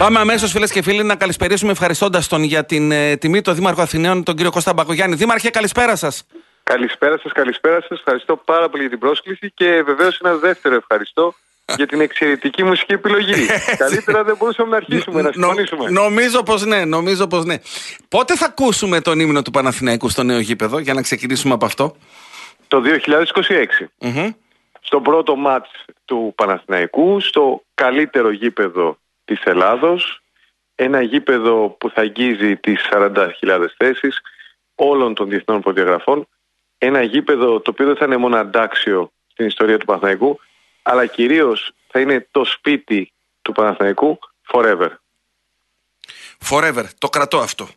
Πάμε αμέσως, φίλες και φίλοι, να καλησπερίσουμε ευχαριστώντας τον για την ε, τιμή, τον Δήμαρχο Αθηναίων, τον κύριο Κώστα Μπακογιάννη. Δήμαρχε, καλησπέρα σας. Καλησπέρα σας, καλησπέρα σας. Ευχαριστώ πάρα πολύ για την πρόσκληση και βεβαίως ένα δεύτερο ευχαριστώ για την εξαιρετική μουσική επιλογή. Καλύτερα δεν μπορούσαμε να αρχίσουμε, να συμφωνήσουμε. νομίζω πως ναι, νομίζω πως ναι. Πότε θα ακούσουμε τον ύμνο του Παναθηναϊκού στο νέο γήπεδο, για να ξεκινήσουμε από αυτό; Το 2026. Στο πρώτο μάτς του Παναθηναϊκού, στο καλύτερο γήπεδο της Ελλάδος, ένα γήπεδο που θα αγγίζει τις 40.000 θέσεις όλων των διεθνών προδιαγραφών, ένα γήπεδο το οποίο δεν θα είναι μόνο αντάξιο στην ιστορία του Παναθηναϊκού, αλλά κυρίως θα είναι το σπίτι του Παναθηναϊκού forever. Forever, το κρατώ αυτό.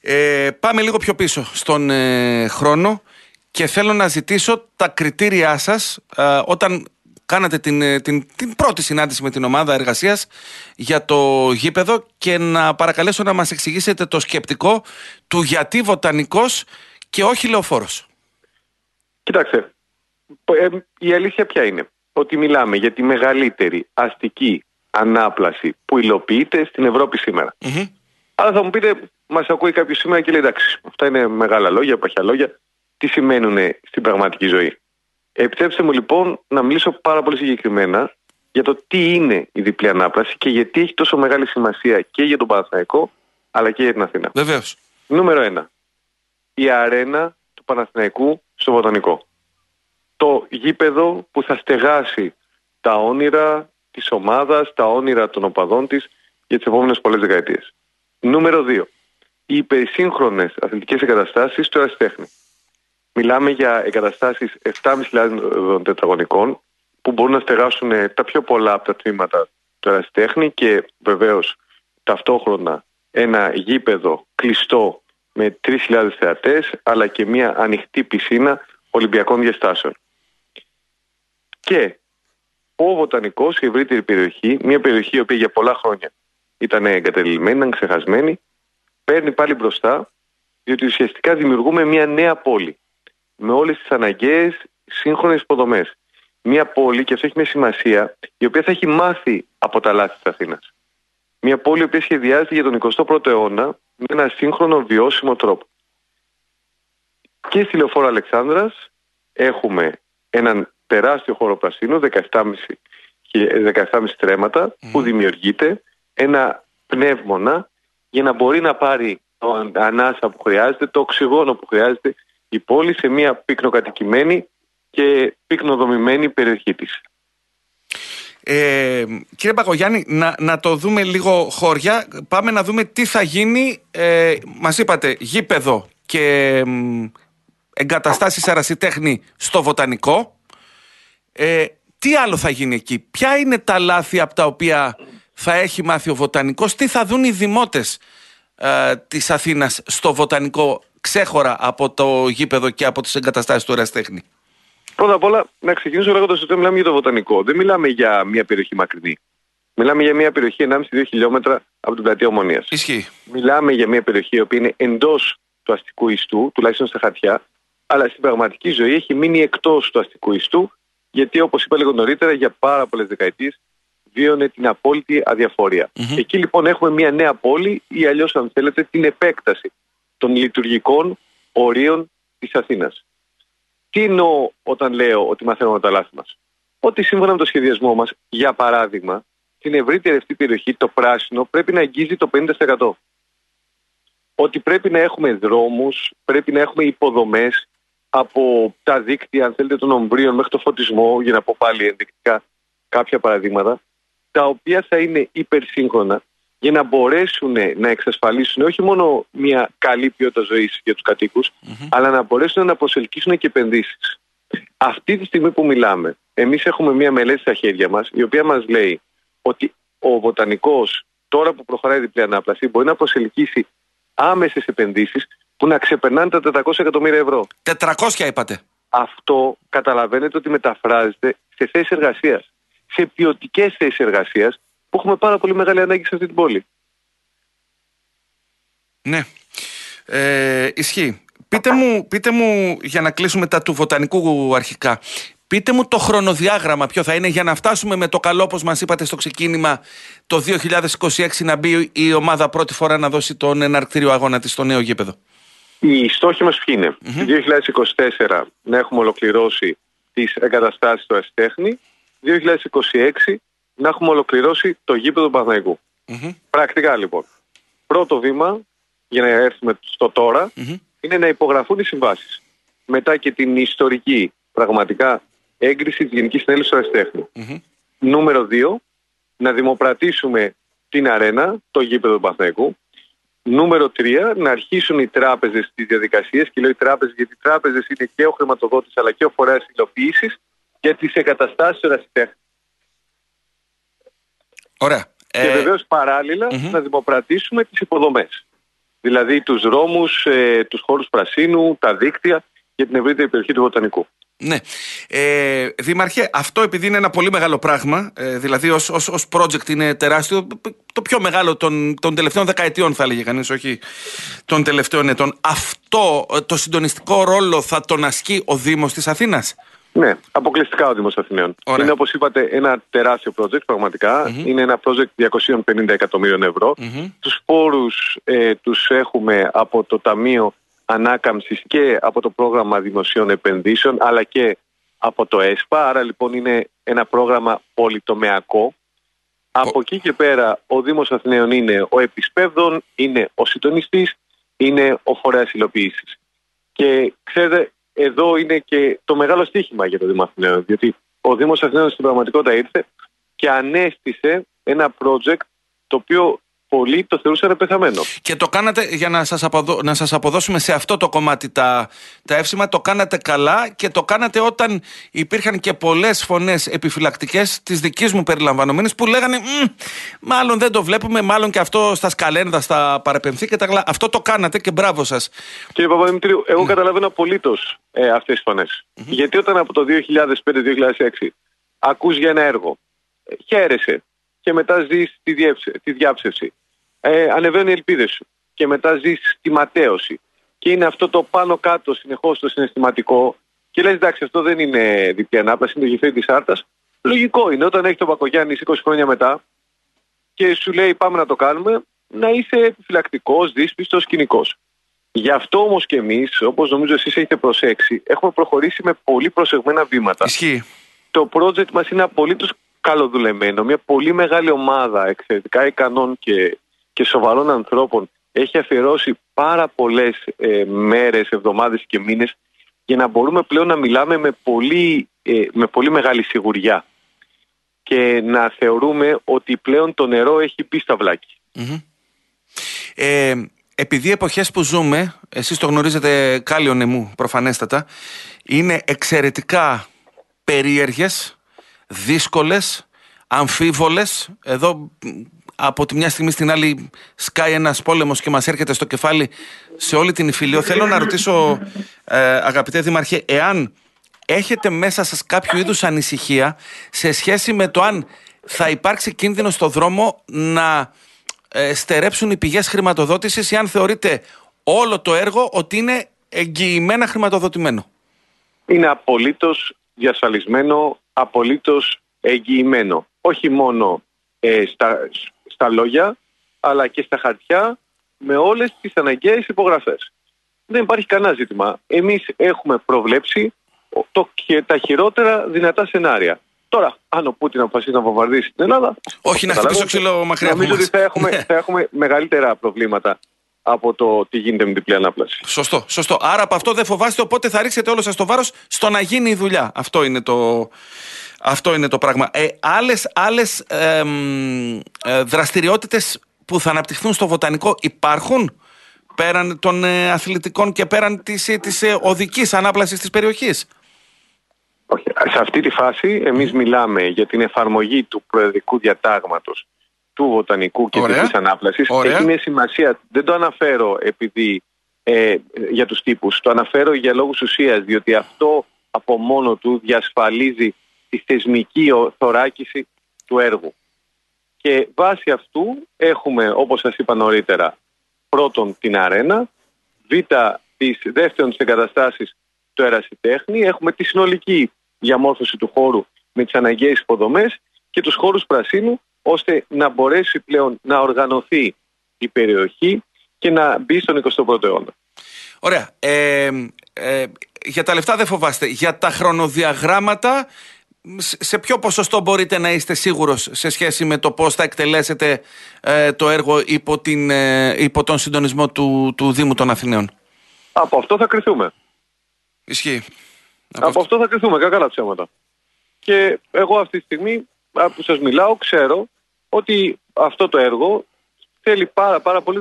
Ε, πάμε λίγο πιο πίσω στον ε, χρόνο και θέλω να ζητήσω τα κριτήριά σας ε, όταν κάνατε την, ε, την, την πρώτη συνάντηση με την ομάδα εργασίας για το γήπεδο και να παρακαλέσω να μας εξηγήσετε το σκεπτικό του γιατί βοτανικός και όχι λεωφόρος. Κοιτάξτε, ε, η αλήθεια ποια είναι; Ότι μιλάμε για τη μεγαλύτερη αστική ανάπλαση που υλοποιείται στην Ευρώπη Αλλά θα μου πείτε, μας ακούει κάποιος σήμερα και λέει εντάξει, αυτά είναι μεγάλα λόγια, παχιά λόγια. Τι σημαίνουν στην πραγματική ζωή; Επιτρέψτε μου λοιπόν να μιλήσω πάρα πολύ συγκεκριμένα για το τι είναι η διπλή ανάπλαση και γιατί έχει τόσο μεγάλη σημασία και για τον Παναθηναϊκό αλλά και για την Αθήνα. Βεβαίως. Νούμερο ένα. Η αρένα του Παναθηναϊκού στο Βοτανικό. Το γήπεδο που θα στεγάσει τα όνειρα της ομάδας, τα όνειρα των οπαδών της για τις επόμενες πολλές δεκαετίες. Νούμερο 2. Οι υπερσύγχρονες αθλητικές εγκαταστάσεις του Ερασιτέχνη. Μιλάμε για εγκαταστάσεις 7.500 τετραγωνικών που μπορούν να στεγάσουν τα πιο πολλά από τα τμήματα του ερασιτέχνη και βεβαίως ταυτόχρονα ένα γήπεδο κλειστό με 3.000 θεατές αλλά και μια ανοιχτή πισίνα Ολυμπιακών διαστάσεων. Και ο Βοτανικός, η ευρύτερη περιοχή, μια περιοχή η οποία για πολλά χρόνια ήταν εγκατελειμμένη, ήταν ξεχασμένη, παίρνει πάλι μπροστά διότι ουσιαστικά δημιουργούμε μια νέα πόλη με όλες τις αναγκαίες σύγχρονες υποδομές. Μια πόλη, και αυτό έχει μια σημασία, η οποία θα έχει μάθει από τα λάθη της Αθήνας. Μια πόλη η οποία σχεδιάζεται για τον 21ο αιώνα με ένα σύγχρονο βιώσιμο τρόπο. Και στη Λεωφόρο Αλεξάνδρας έχουμε έναν τεράστιο χώρο πρασίνου, 17,5 στρέμματα, που δημιουργείται ένα πνεύμονα για να μπορεί να πάρει το ανάσα που χρειάζεται, το οξυγόνο που χρειάζεται η πόλη σε μια πυκνοκατοικημένη και πυκνοδομημένη περιοχή της. Ε, κύριε Πακογιάννη, να, να το δούμε λίγο χώρια. Πάμε να δούμε τι θα γίνει. Ε, μας είπατε γήπεδο και εγκαταστάσεις αρασιτέχνη στο Βοτανικό. Ε, τι άλλο θα γίνει εκεί; Ποια είναι τα λάθη από τα οποία θα έχει μάθει ο Βοτανικός; Τι θα δουν οι δημότες ε, της Αθήνας στο Βοτανικό ξέχωρα από το γήπεδο και από τις εγκαταστάσεις του Εραστέχνη. Πρώτα απ' όλα, να ξεκινήσω λέγοντας ότι μιλάμε για το βοτανικό. Δεν μιλάμε για μια περιοχή μακρινή. Μιλάμε για μια περιοχή 1,5-2 χιλιόμετρα από την πλατεία Ομονίας. Ισχύει. Μιλάμε για μια περιοχή η οποία είναι εντός του αστικού ιστού, τουλάχιστον στα χαρτιά, αλλά στην πραγματική ζωή έχει μείνει εκτός του αστικού ιστού, γιατί όπως είπα λίγο νωρίτερα, για πάρα πολλές δεκαετίες βίωνε την απόλυτη Εκεί λοιπόν έχουμε μια νέα πόλη ή αλλιώς, αν θέλετε, την επέκταση των λειτουργικών ορίων της Αθήνας. Τι εννοώ όταν λέω ότι μαθαίνουμε τα λάθη μας; Ότι σύμφωνα με το σχεδιασμό μας, για παράδειγμα, στην ευρύτερη αυτή περιοχή το πράσινο πρέπει να αγγίζει το 50%. Ότι πρέπει να έχουμε δρόμους, πρέπει να έχουμε υποδομές από τα δίκτυα, αν θέλετε, των ομβρίων μέχρι το φωτισμό, για να πω πάλι ενδεικτικά κάποια παραδείγματα, τα οποία θα είναι υπερσύγχρονα για να μπορέσουν να εξασφαλίσουν όχι μόνο μια καλή ποιότητα ζωής για τους κατοικου αλλά να μπορέσουν να προσελκύσουν και επενδύσεις. Αυτή τη στιγμή που μιλάμε, εμείς έχουμε μια μελέτη στα χέρια μας, η οποία μας λέει ότι ο βοτανικός, τώρα που προχωράει η διπλή ανάπλαση, μπορεί να προσελκύσει άμεσες επενδύσεις που να ξεπερνάνε τα 400 εκατομμύρια ευρώ. 400 είπατε. Αυτό καταλαβαίνετε ότι μεταφράζεται σε θέσεις εργασίας. Σε ποιοτικές θέσεις εργασίας που έχουμε πάρα πολύ μεγάλη ανάγκη σε αυτή την πόλη. Ναι. Ε, ισχύει. Πείτε μου, πείτε μου, για να κλείσουμε τα του βοτανικού αρχικά, Πείτε μου το χρονοδιάγραμμα ποιο θα είναι για να φτάσουμε με το καλό, όπως μας είπατε στο ξεκίνημα, το 2026 να μπει η ομάδα πρώτη φορά να δώσει τον εναρκτήριο αγώνα της στο νέο γήπεδο. Οι στόχοι μας ποιοι είναι; Το 2024 να έχουμε ολοκληρώσει τις εγκαταστάσεις του Αστέχνη, 2026 να έχουμε ολοκληρώσει το γήπεδο του παναθηναικου Πρακτικά λοιπόν. Πρώτο βήμα, για να έρθουμε στο τωρα είναι να υπογραφούν οι συμβάσεις. Μετά και την ιστορική πραγματικά έγκριση της Γενικής Συνέλευσης του Αριστέχνη. Νούμερο 2, να δημοπρατήσουμε την αρένα, το γήπεδο του Παθναϊκού. Νούμερο 3, να αρχίσουν οι τράπεζες τις διαδικασίες και λέω οι τράπεζες γιατί οι τράπεζες είναι και ο χρηματοδότης αλλά και ο φορέας υλοποίησης για τις εγκαταστάσεις του Αριστέχνη. Ωραία. Και ε... βεβαίως να δημοπρατήσουμε τις υποδομές. Δηλαδή τους δρόμους, ε, τους χώρους πρασίνου, τα δίκτυα για την ευρύτερη περιοχή του Βοτανικού. Ναι. Ε, Δήμαρχε, αυτό επειδή είναι ένα πολύ μεγάλο πράγμα, ε, δηλαδή ως, ως, ως project είναι τεράστιο, το πιο μεγάλο των, των τελευταίων δεκαετιών θα έλεγε κανείς, όχι των τελευταίων ετών. Αυτό ε, το συντονιστικό ρόλο θα τον ασκεί ο Δήμος της Αθήνας; Ναι, αποκλειστικά ο Δήμος Αθηναίων. Ωραία. Είναι όπως είπατε ένα τεράστιο project πραγματικα Είναι ένα project 250 εκατομμύριων ευρώ. Mm-hmm. Τους πόρους ε, τους έχουμε από το Ταμείο ανάκαμψης και από το πρόγραμμα δημοσίων επενδύσεων αλλά και από το ΕΣΠΑ. Άρα λοιπόν είναι ένα πρόγραμμα πολυτομεακό. Από εκεί και πέρα ο Δήμος Αθηναίων είναι ο επισπεύδων, είναι ο συντονιστής, είναι ο φορέας υλοποίησης. Και ξέρετε, εδώ είναι και το μεγάλο στίχημα για το Δήμο Αθηναίων, διότι ο Δήμος Αθηναίων στην πραγματικότητα ήρθε και ανέστησε ένα project το οποίο πολλοί το θεωρούσαν πεθαμένο. Και το κάνατε, για να σας, αποδο... να σας αποδώσουμε σε αυτό το κομμάτι τα... τα εύσημα, το κάνατε καλά και το κάνατε όταν υπήρχαν και πολλές φωνές επιφυλακτικές της δικής μου περιλαμβανομένης που λέγανε μάλλον δεν το βλέπουμε, μάλλον και αυτό στα σκαλένδα, στα παρεπεμφή και τα Αυτό το κάνατε και μπράβο σας. Κύριε Παπαδημητρίου, εγώ mm. καταλαβαίνω απολύτως ε, αυτές τις φωνες Γιατί όταν από το 2005-2006 ακούς για ένα έργο, ε, χαίρεσαι και μετά ζεις τη, τη διάψευση ε, ανεβαίνουν οι ελπίδες σου και μετά ζεις τη ματέωση και είναι αυτό το πάνω κάτω συνεχώς το συναισθηματικό και λες εντάξει αυτό δεν είναι διπλή ανάπλαση, είναι το γυφέρι της άρτας λογικό είναι όταν έχει τον Πακογιάννης 20 χρόνια μετά και σου λέει πάμε να το κάνουμε να είσαι επιφυλακτικός, δύσπιστος, κοινικός. Γι' αυτό όμως και εμείς, όπως νομίζω εσείς έχετε προσέξει, έχουμε προχωρήσει με πολύ προσεγμένα βήματα. Ισχύει. Το project μας είναι απολύτως καλοδουλεμένο, μια πολύ μεγάλη ομάδα εξαιρετικά ικανών και και σοβαρών ανθρώπων έχει αφιερώσει πάρα πολλές ε, μέρες, εβδομάδες και μήνες για να μπορούμε πλέον να μιλάμε με πολύ, ε, με πολύ μεγάλη σιγουριά και να θεωρούμε ότι πλέον το νερό έχει πει στα βλακι Ε, επειδή οι εποχές που ζούμε, εσείς το γνωρίζετε κάλλιο νεμού προφανέστατα, είναι εξαιρετικά περίεργες, δύσκολες, αμφίβολες. Εδώ από τη μια στιγμή στην άλλη σκάει ένας πόλεμος και μας έρχεται στο κεφάλι σε όλη την υφηλio. Θέλω να ρωτήσω, ε, αγαπητέ Δημαρχέ, εάν έχετε μέσα σας κάποιο είδους ανησυχία σε σχέση με το αν θα υπάρξει κίνδυνο στο δρόμο να ε, στερέψουν οι πηγές χρηματοδότησης ή αν θεωρείτε όλο το έργο ότι είναι εγγυημένα χρηματοδοτημένο; Είναι απολύτως διασφαλισμένο, απολύτως εγγυημένο. Όχι μόνο ε, στα, στα λόγια αλλά και στα χαρτιά με όλες τις αναγκαίες υπογραφές. Δεν υπάρχει κανένα ζήτημα. Εμείς έχουμε προβλέψει το, και τα χειρότερα δυνατά σενάρια. Τώρα, αν ο Πούτιν αποφασίσει να βομβαρδίσει την Ελλάδα. Όχι να χτυπήσει το ξύλο μακριά Νομίζω ότι θα έχουμε, ναι. θα έχουμε μεγαλύτερα προβλήματα από το τι γίνεται με την διπλή ανάπλαση. Σωστό, σωστό. Άρα από αυτό δεν φοβάστε, οπότε θα ρίξετε όλο σας το βάρος στο να γίνει η δουλειά. Αυτό είναι το, αυτό είναι το πράγμα. Ε, άλλες άλλες ε, δραστηριότητες που θα αναπτυχθούν στο βοτανικό υπάρχουν πέραν των ε, αθλητικών και πέραν της, ε, της ε, οδικής ανάπλασης της περιοχής; Όχι. Σε αυτή τη φάση εμείς μιλάμε για την εφαρμογή του προεδρικού διατάγματος του βοτανικού και της ανάπλασης. Έχει μια σημασία. Δεν το αναφέρω επειδή ε, για τους τύπους. Το αναφέρω για λόγους ουσίας, διότι αυτό από μόνο του διασφαλίζει τη θεσμική θωράκιση του έργου. Και βάσει αυτού έχουμε, όπως σας είπα νωρίτερα, πρώτον την αρένα, β, τις δεύτερον τις εγκαταστάσεις του ερασιτέχνη, έχουμε τη συνολική διαμόρφωση του χώρου με τις αναγκαίες υποδομές και τους χώρους πρασίνου ώστε να μπορέσει πλέον να οργανωθεί η περιοχή και να μπει στον 21ο αιώνα. Ωραία. Ε, ε, για τα λεφτά δεν φοβάστε. Για τα χρονοδιαγράμματα, σε ποιο ποσοστό μπορείτε να είστε σίγουρος σε σχέση με το πώς θα εκτελέσετε ε, το έργο υπό, την, ε, υπό τον συντονισμό του, του Δήμου των Αθηναίων; Από αυτό θα κρυθούμε. Ισχύει. Από, αυτό... θα κρυθούμε, κακά ψέματα. Και εγώ αυτή τη στιγμή που σας μιλάω ξέρω ότι αυτό το έργο θέλει πάρα πάρα πολύ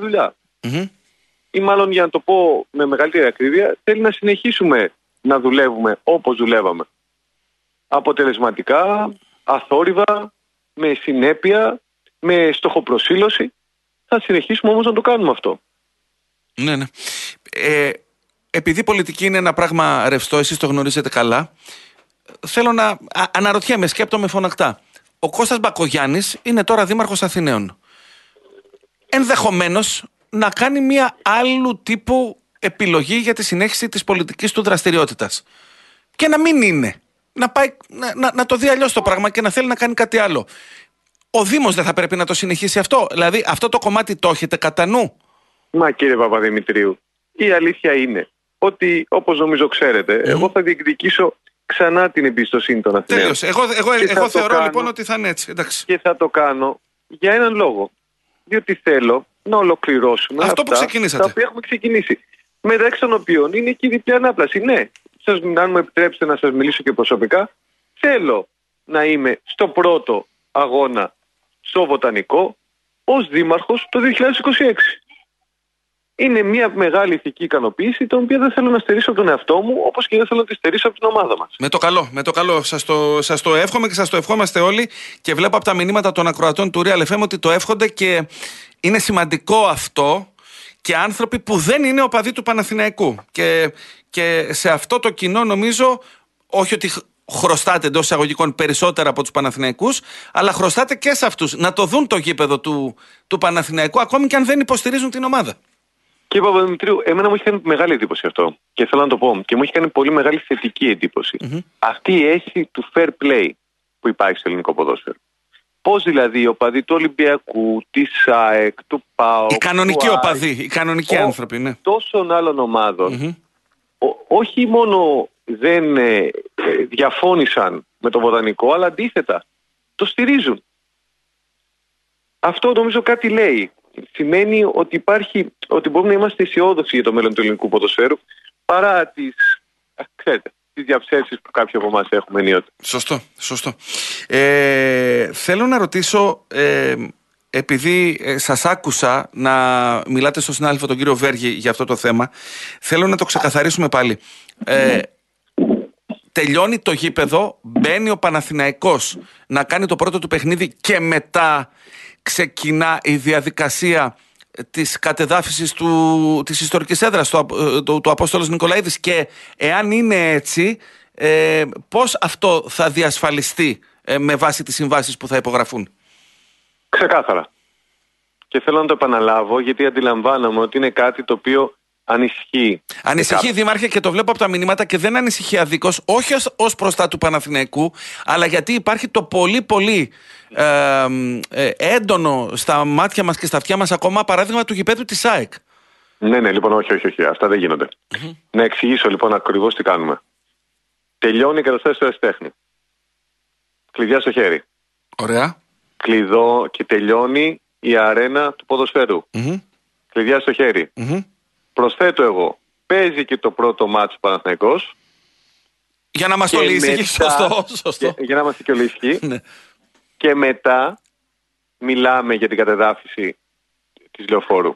Ή μάλλον για να το πω με μεγαλύτερη ακρίβεια, θέλει να συνεχίσουμε να δουλεύουμε όπως δουλεύαμε. Αποτελεσματικά, αθόρυβα, με συνέπεια, με στοχοπροσύλωση. Θα συνεχίσουμε όμως να το κάνουμε αυτό. Ναι, ναι. Ε, επειδή πολιτική είναι ένα πράγμα ρευστό, εσείς το γνωρίζετε καλά, θέλω να αναρωτιέμαι, σκέπτομαι φωνακτά. Ο Κώστας Μπακογιάννης είναι τώρα δήμαρχος Αθηναίων. Ενδεχομένως να κάνει μια άλλου τύπου επιλογή για τη συνέχιση της πολιτικής του δραστηριότητας. Και να μην είναι. Να, πάει, να, να, το δει αλλιώς το πράγμα και να θέλει να κάνει κάτι άλλο. Ο Δήμος δεν θα πρέπει να το συνεχίσει αυτό. Δηλαδή αυτό το κομμάτι το έχετε κατά νου; Μα κύριε Παπαδημητρίου, η αλήθεια είναι ότι όπως νομίζω εγώ θα διεκδικήσω ξανά την εμπιστοσύνη των Αθηναίων. Τέλειωσε. Εγώ, εγώ, εγώ θεωρώ λοιπόν ότι θα είναι έτσι. Εντάξει. Και θα το κάνω για έναν λόγο. Διότι θέλω να ολοκληρώσουμε Αυτό αυτά που ξεκινήσατε. τα οποία έχουμε ξεκινήσει. Μεταξύ των οποίων είναι και η διπλή ανάπλαση. Ναι, σας, αν μου επιτρέψετε να σας μιλήσω και προσωπικά, θέλω να είμαι στο πρώτο αγώνα στο Βοτανικό ως δήμαρχος το 2026 είναι μια μεγάλη ηθική ικανοποίηση, την οποία δεν θέλω να στερήσω από τον εαυτό μου, όπως και δεν θέλω να τη στερήσω από την ομάδα μας. Με το καλό, με το καλό. Σας το, σας το εύχομαι και σας το ευχόμαστε όλοι. Και βλέπω από τα μηνύματα των ακροατών του Real FM ότι το εύχονται και είναι σημαντικό αυτό και άνθρωποι που δεν είναι οπαδοί του Παναθηναϊκού. Και, και σε αυτό το κοινό νομίζω, όχι ότι χρωστάτε εντός εισαγωγικών περισσότερα από τους Παναθηναϊκούς, αλλά χρωστάτε και σε αυτούς να το δουν το γήπεδο του, του Παναθηναϊκού, ακόμη και αν δεν υποστηρίζουν την ομάδα. Κύριε Παπαδημητρίου, εμένα μου έχει κάνει μεγάλη εντύπωση αυτό. Και θέλω να το πω. Και μου έχει κάνει πολύ μεγάλη θετική Αυτή η αίσθηση του fair play που υπάρχει στο ελληνικό ποδόσφαιρο. Πώς δηλαδή οι οπαδοί του Ολυμπιακού, της ΑΕΚ, του ΠΑΟ. Οι κανονικοί οπαδοί, οι κανονικοί άνθρωποι, ναι. Τόσων άλλων όχι μόνο δεν ε, ε, διαφώνησαν με το βοτανικό, αλλά αντίθετα το στηρίζουν. Αυτό νομίζω κάτι λέει σημαίνει ότι, υπάρχει, ότι μπορούμε να είμαστε αισιόδοξοι για το μέλλον του ελληνικού ποδοσφαίρου παρά τις, ξέρετε, τις διαψεύσεις που κάποιοι από εμάς έχουμε ενίοτε. Σωστό, σωστό. Ε, θέλω να ρωτήσω, ε, επειδή ε, σας άκουσα να μιλάτε στον συνάδελφο τον κύριο Βέργη για αυτό το θέμα, θέλω να το ξεκαθαρίσουμε πάλι. Ε, τελειώνει το γήπεδο, μπαίνει ο Παναθηναϊκός να κάνει το πρώτο του παιχνίδι και μετά ξεκινά η διαδικασία της κατεδάφισης του, της ιστορικής έδρας του, ε, του, του Απόστολος Νικολαίδης και εάν είναι έτσι ε, πώς αυτό θα διασφαλιστεί ε, με βάση τις συμβάσεις που θα υπογραφούν; Ξεκάθαρα. Και θέλω να το επαναλάβω γιατί αντιλαμβάνομαι ότι είναι κάτι το οποίο ανησυχεί. Ανησυχεί, Δήμαρχε, και το βλέπω από τα μηνύματα και δεν ανησυχεί αδίκως, όχι ως προστά του Παναθηναϊκού, αλλά γιατί υπάρχει το πολύ πολύ ε, ε, έντονο στα μάτια μας και στα αυτιά μας ακόμα παράδειγμα του γηπέδου της ΑΕΚ. Ναι, ναι, λοιπόν, όχι, όχι, όχι. Αυτά δεν γινονται Να εξηγήσω λοιπόν ακριβώς τι κάνουμε. Τελειώνει η καταστάση του Εστέχνη. Κλειδιά στο χέρι. Ωραία. Κλειδώ και τελειώνει η αρένα του ποδοσφαιρου Κλειδιά στο χέρι. Προσθέτω εγώ. Παίζει και το πρώτο μάτσο Παναθηναϊκός. Για να μας το λύσει. Σωστό, σωστό. Για, για να είμαστε και ολίσχοι. Ναι. και μετά μιλάμε για την κατεδάφιση της λεωφόρου.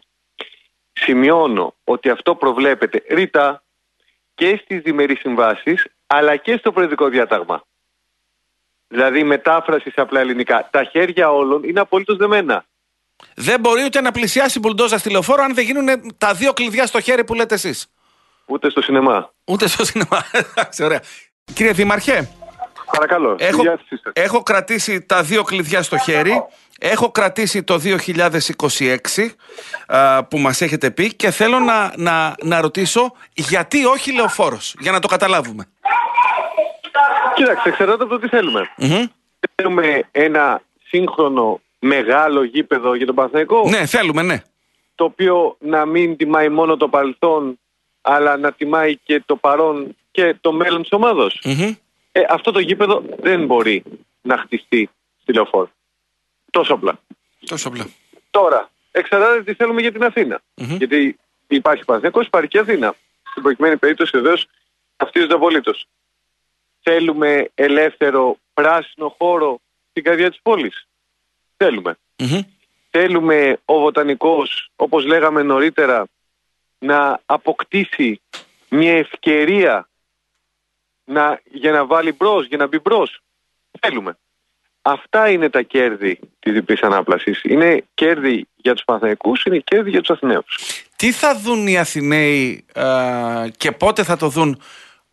Σημειώνω ότι αυτό προβλέπεται ρήτα και στις διμερείς συμβάσεις αλλά και στο προεδρικό διάταγμα. Δηλαδή μετάφραση σε απλά ελληνικά. Τα χέρια όλων είναι απολύτως δεμένα. Δεν μπορεί ούτε να πλησιάσει μπουλντόζα στη λεωφόρο αν δεν γίνουν τα δύο κλειδιά στο χέρι που λέτε εσείς. Ούτε στο σινεμά. Ούτε στο σινεμά. Εντάξει, ωραία. Κύριε Δήμαρχε. Παρακαλώ. Έχω, έχω κρατήσει τα δύο κλειδιά στο χέρι. Έχω κρατήσει το 2026 που μας έχετε πει και θέλω να, να, να ρωτήσω γιατί όχι λεωφόρος, για να το καταλάβουμε. Κοίταξε, εξαρτάται από το τι θελουμε Θέλουμε ένα σύγχρονο μεγάλο γήπεδο για τον Παναθηναϊκό. Ναι, θέλουμε, ναι. Το οποίο να μην τιμάει μόνο το παρελθόν, αλλά να τιμάει και το παρόν και το μέλλον της ομάδος. Ε, αυτό το γήπεδο δεν μπορεί να χτιστεί στη λεωφόρο. Τόσο απλά. Τόσο απλά. Τώρα, εξαρτάται τι θέλουμε για την αθηνα Γιατί υπάρχει Παναθηναϊκός, υπάρχει και Αθήνα. Στην προκειμένη περίπτωση βεβαίως αυτίζονται απολύτως. Θέλουμε ελεύθερο πράσινο χώρο στην καρδιά της πόλης. Θέλουμε. Θέλουμε ο βοτανικός, όπως λέγαμε νωρίτερα, να αποκτήσει μια ευκαιρία να, για να βάλει μπρος, για να μπει μπρος. Θέλουμε. Αυτά είναι τα κέρδη της διπλής ανάπλασης. Είναι κέρδη για τους Παναθηναϊκούς, είναι κέρδη για τους Αθηναίους. Τι θα δουν οι Αθηναίοι και πότε θα το δουν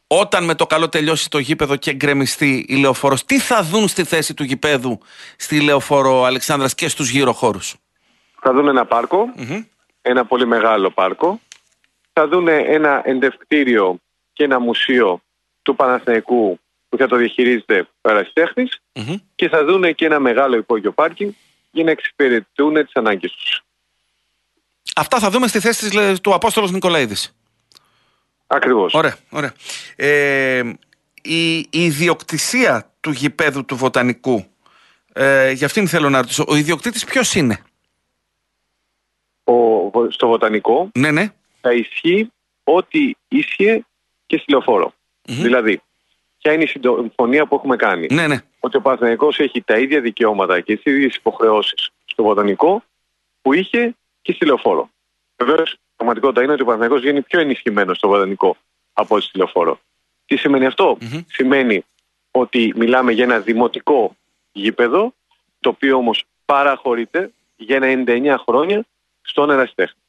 όταν με το καλό τελειώσει το γήπεδο και γκρεμιστεί η λεωφόρος, τι θα δουν στη θέση του γηπέδου στη λεωφόρο Αλεξάνδρας και στους γύρω χώρους; Θα δουν ένα ένα πολύ μεγάλο πάρκο. Θα δουν ένα εντευκτήριο και ένα μουσείο του Παναθηναϊκού που θα το διαχειρίζεται παραστέχνης mm-hmm. και θα δουν και ένα μεγάλο υπόγειο πάρκινγκ για να εξυπηρετούν τις ανάγκες τους. Αυτά θα δούμε στη θέση του Απόστολος Νικολαίδης. Ακριβώς. Ωραία, ωραία. Ε, η, η ιδιοκτησία του γηπέδου του Βοτανικού, ε, για αυτήν θέλω να ρωτήσω, ο ιδιοκτήτης ποιος είναι; Ο, στο Βοτανικό ναι, ναι. θα ισχύει ό,τι ίσχυε και στη λεωφορο Δηλαδή, ποια είναι η συμφωνία που έχουμε κάνει; Ναι, ναι. Ότι ο Παναθηναϊκός έχει τα ίδια δικαιώματα και τις ίδιες υποχρεώσεις στο Βοτανικό που είχε και στη λεωφόρο. Βεβαίως, η πραγματικότητα είναι ότι ο Παναθηναϊκός γίνει πιο ενισχυμένος στο Βοτανικό από ό,τι στη λεωφόρο. Τι σημαίνει Σημαίνει ότι μιλάμε για ένα δημοτικό γήπεδο, το οποίο όμως παραχωρείται για ένα 99 χρόνια στον ερασιτέχνη.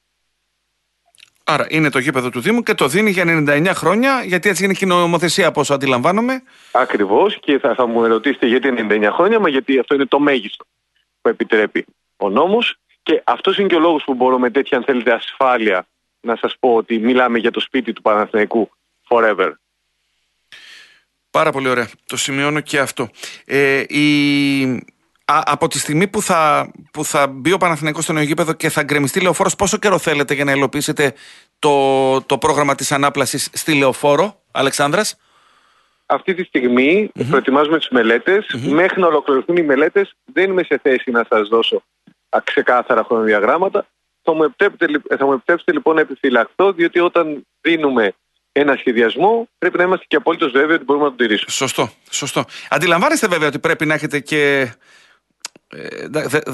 Άρα είναι το γήπεδο του Δήμου και το δίνει για 99 χρόνια, γιατί έτσι είναι και η νομοθεσία από όσο αντιλαμβάνομαι. Ακριβώς και θα, θα μου ερωτήσετε γιατί είναι 99 χρόνια, μα γιατί αυτό είναι το μέγιστο που επιτρέπει ο νόμος. Και αυτός είναι και ο λόγος που μπορώ με τέτοια, αν θέλετε, ασφάλεια να σας πω ότι μιλάμε για το σπίτι του Παναθηναϊκού forever. Πάρα πολύ ωραία. Το σημειώνω και αυτό. Ε, η, Α, από τη στιγμή που θα, που θα μπει ο Παναθηναϊκός στο νέο γήπεδο και θα γκρεμιστεί λεωφόρος, πόσο καιρό θέλετε για να υλοποιήσετε το, το πρόγραμμα της ανάπλασης στη λεωφόρο, Αλεξάνδρας; Αυτή τη στιγμη mm-hmm. προετοιμάζουμε τις μελετες Μέχρι να ολοκληρωθούν οι μελέτες δεν είμαι σε θέση να σας δώσω ξεκάθαρα χρονοδιαγράμματα. Θα μου, επιτρέψετε, θα μου επιτρέψετε λοιπόν να επιφυλαχθώ, διότι όταν δίνουμε ένα σχεδιασμό, πρέπει να είμαστε και απόλυτος βέβαιοι ότι μπορούμε να τον τηρήσουμε. Σωστό, σωστό. Αντιλαμβάνεστε βέβαια ότι πρέπει να έχετε και ε,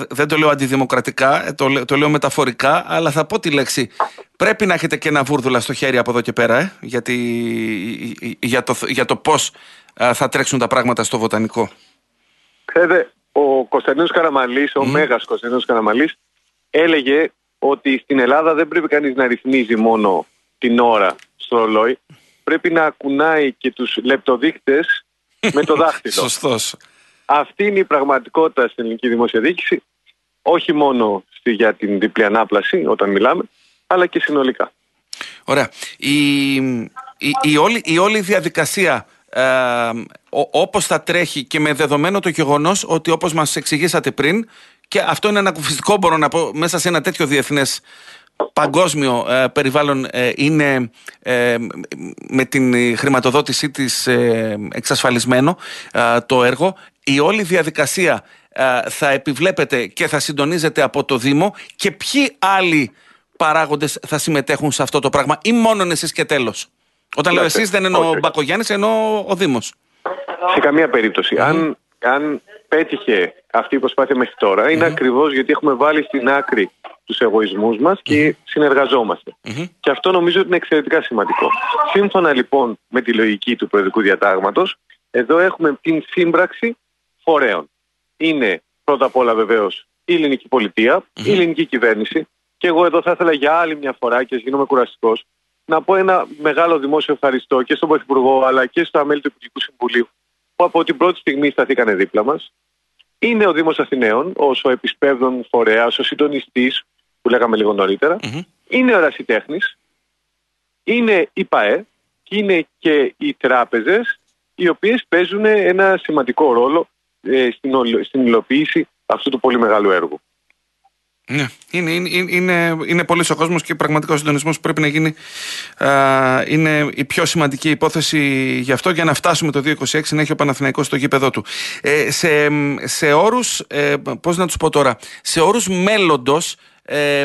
δεν το λέω αντιδημοκρατικά, ε, το, το λέω μεταφορικά, αλλά θα πω τη λέξη. Πρέπει να έχετε και ένα βούρδουλα στο χέρι από εδώ και πέρα, ε, γιατί, για, το, για το πώς θα τρέξουν τα πράγματα στο βοτανικό. Ξέρετε, ο Κωνσταντίνος Καραμαλής, ο Μέγας Κωνσταντίνος Καραμαλής, έλεγε ότι στην Ελλάδα δεν πρέπει κανείς να ρυθμίζει μόνο την ώρα στο ρολόι, πρέπει να κουνάει και τους λεπτοδείκτες με το δάχτυλο. Σωστός. Αυτή είναι η πραγματικότητα στην ελληνική δημόσια διοίκηση, όχι μόνο στη, για την διπλή ανάπλαση όταν μιλάμε, αλλά και συνολικά. Ωραία. Η, η, η, όλη, η όλη διαδικασία ε, όπως θα τρέχει και με δεδομένο το γεγονός ότι όπως μας εξηγήσατε πριν και αυτό είναι ανακουφιστικό μπορώ να πω μέσα σε ένα τέτοιο διεθνές παγκόσμιο ε, περιβάλλον ε, είναι ε, με την χρηματοδότησή της εξασφαλισμένο το έργο. Η όλη διαδικασία θα επιβλέπεται και θα συντονίζεται από το Δήμο και ποιοι άλλοι παράγοντες θα συμμετέχουν σε αυτό το πράγμα ή μόνο εσείς και τέλος; Όταν λέω εσείς δεν εννοώ ο Μπακογιάννης, εννοώ ο Δήμος. Σε καμία Αν, αν πέτυχε αυτή η προσπάθεια μέχρι τώρα, είναι ακριβώς γιατί έχουμε βάλει στην άκρη τους εγωισμούς μας και συνεργαζομαστε Και αυτό νομίζω ότι είναι εξαιρετικά σημαντικό. Σύμφωνα λοιπόν με τη λογική του Προεδρικού Διατάγματος, εδώ έχουμε την σύμπραξη φορέων. Είναι πρώτα απ' όλα βεβαίως η ελληνική πολιτεία, η ελληνική κυβέρνηση. Και εγώ εδώ θα ήθελα για άλλη μια φορά και γίνομαι κουραστικός να πω ένα μεγάλο δημόσιο ευχαριστώ και στον Πρωθυπουργό αλλά και στα μέλη του Υπουργικού Συμβουλίου που από την πρώτη στιγμή σταθήκανε δίπλα μας. Είναι ο Δήμος Αθηναίων ως ο επισπεύδων φορέας, ο συντονιστής που λέγαμε λίγο είναι ο Ρασιτέχνης, είναι η ΠαΕ και είναι και οι τράπεζες οι οποίες παίζουν ένα σημαντικό ρόλο ε, στην, στην υλοποίηση αυτού του πολύ μεγάλου έργου. Ναι, είναι, είναι, είναι, είναι πολύ ο κόσμος και πραγματικά ο συντονισμός που πρέπει να γίνει α, είναι η πιο σημαντική υπόθεση γι' αυτό για να φτάσουμε το 2026 να έχει ο Παναθηναϊκός στο γήπεδό του. Ε, σε σε όρους, ε, πώς να τους πω τώρα, σε όρους μέλλοντος. Ε,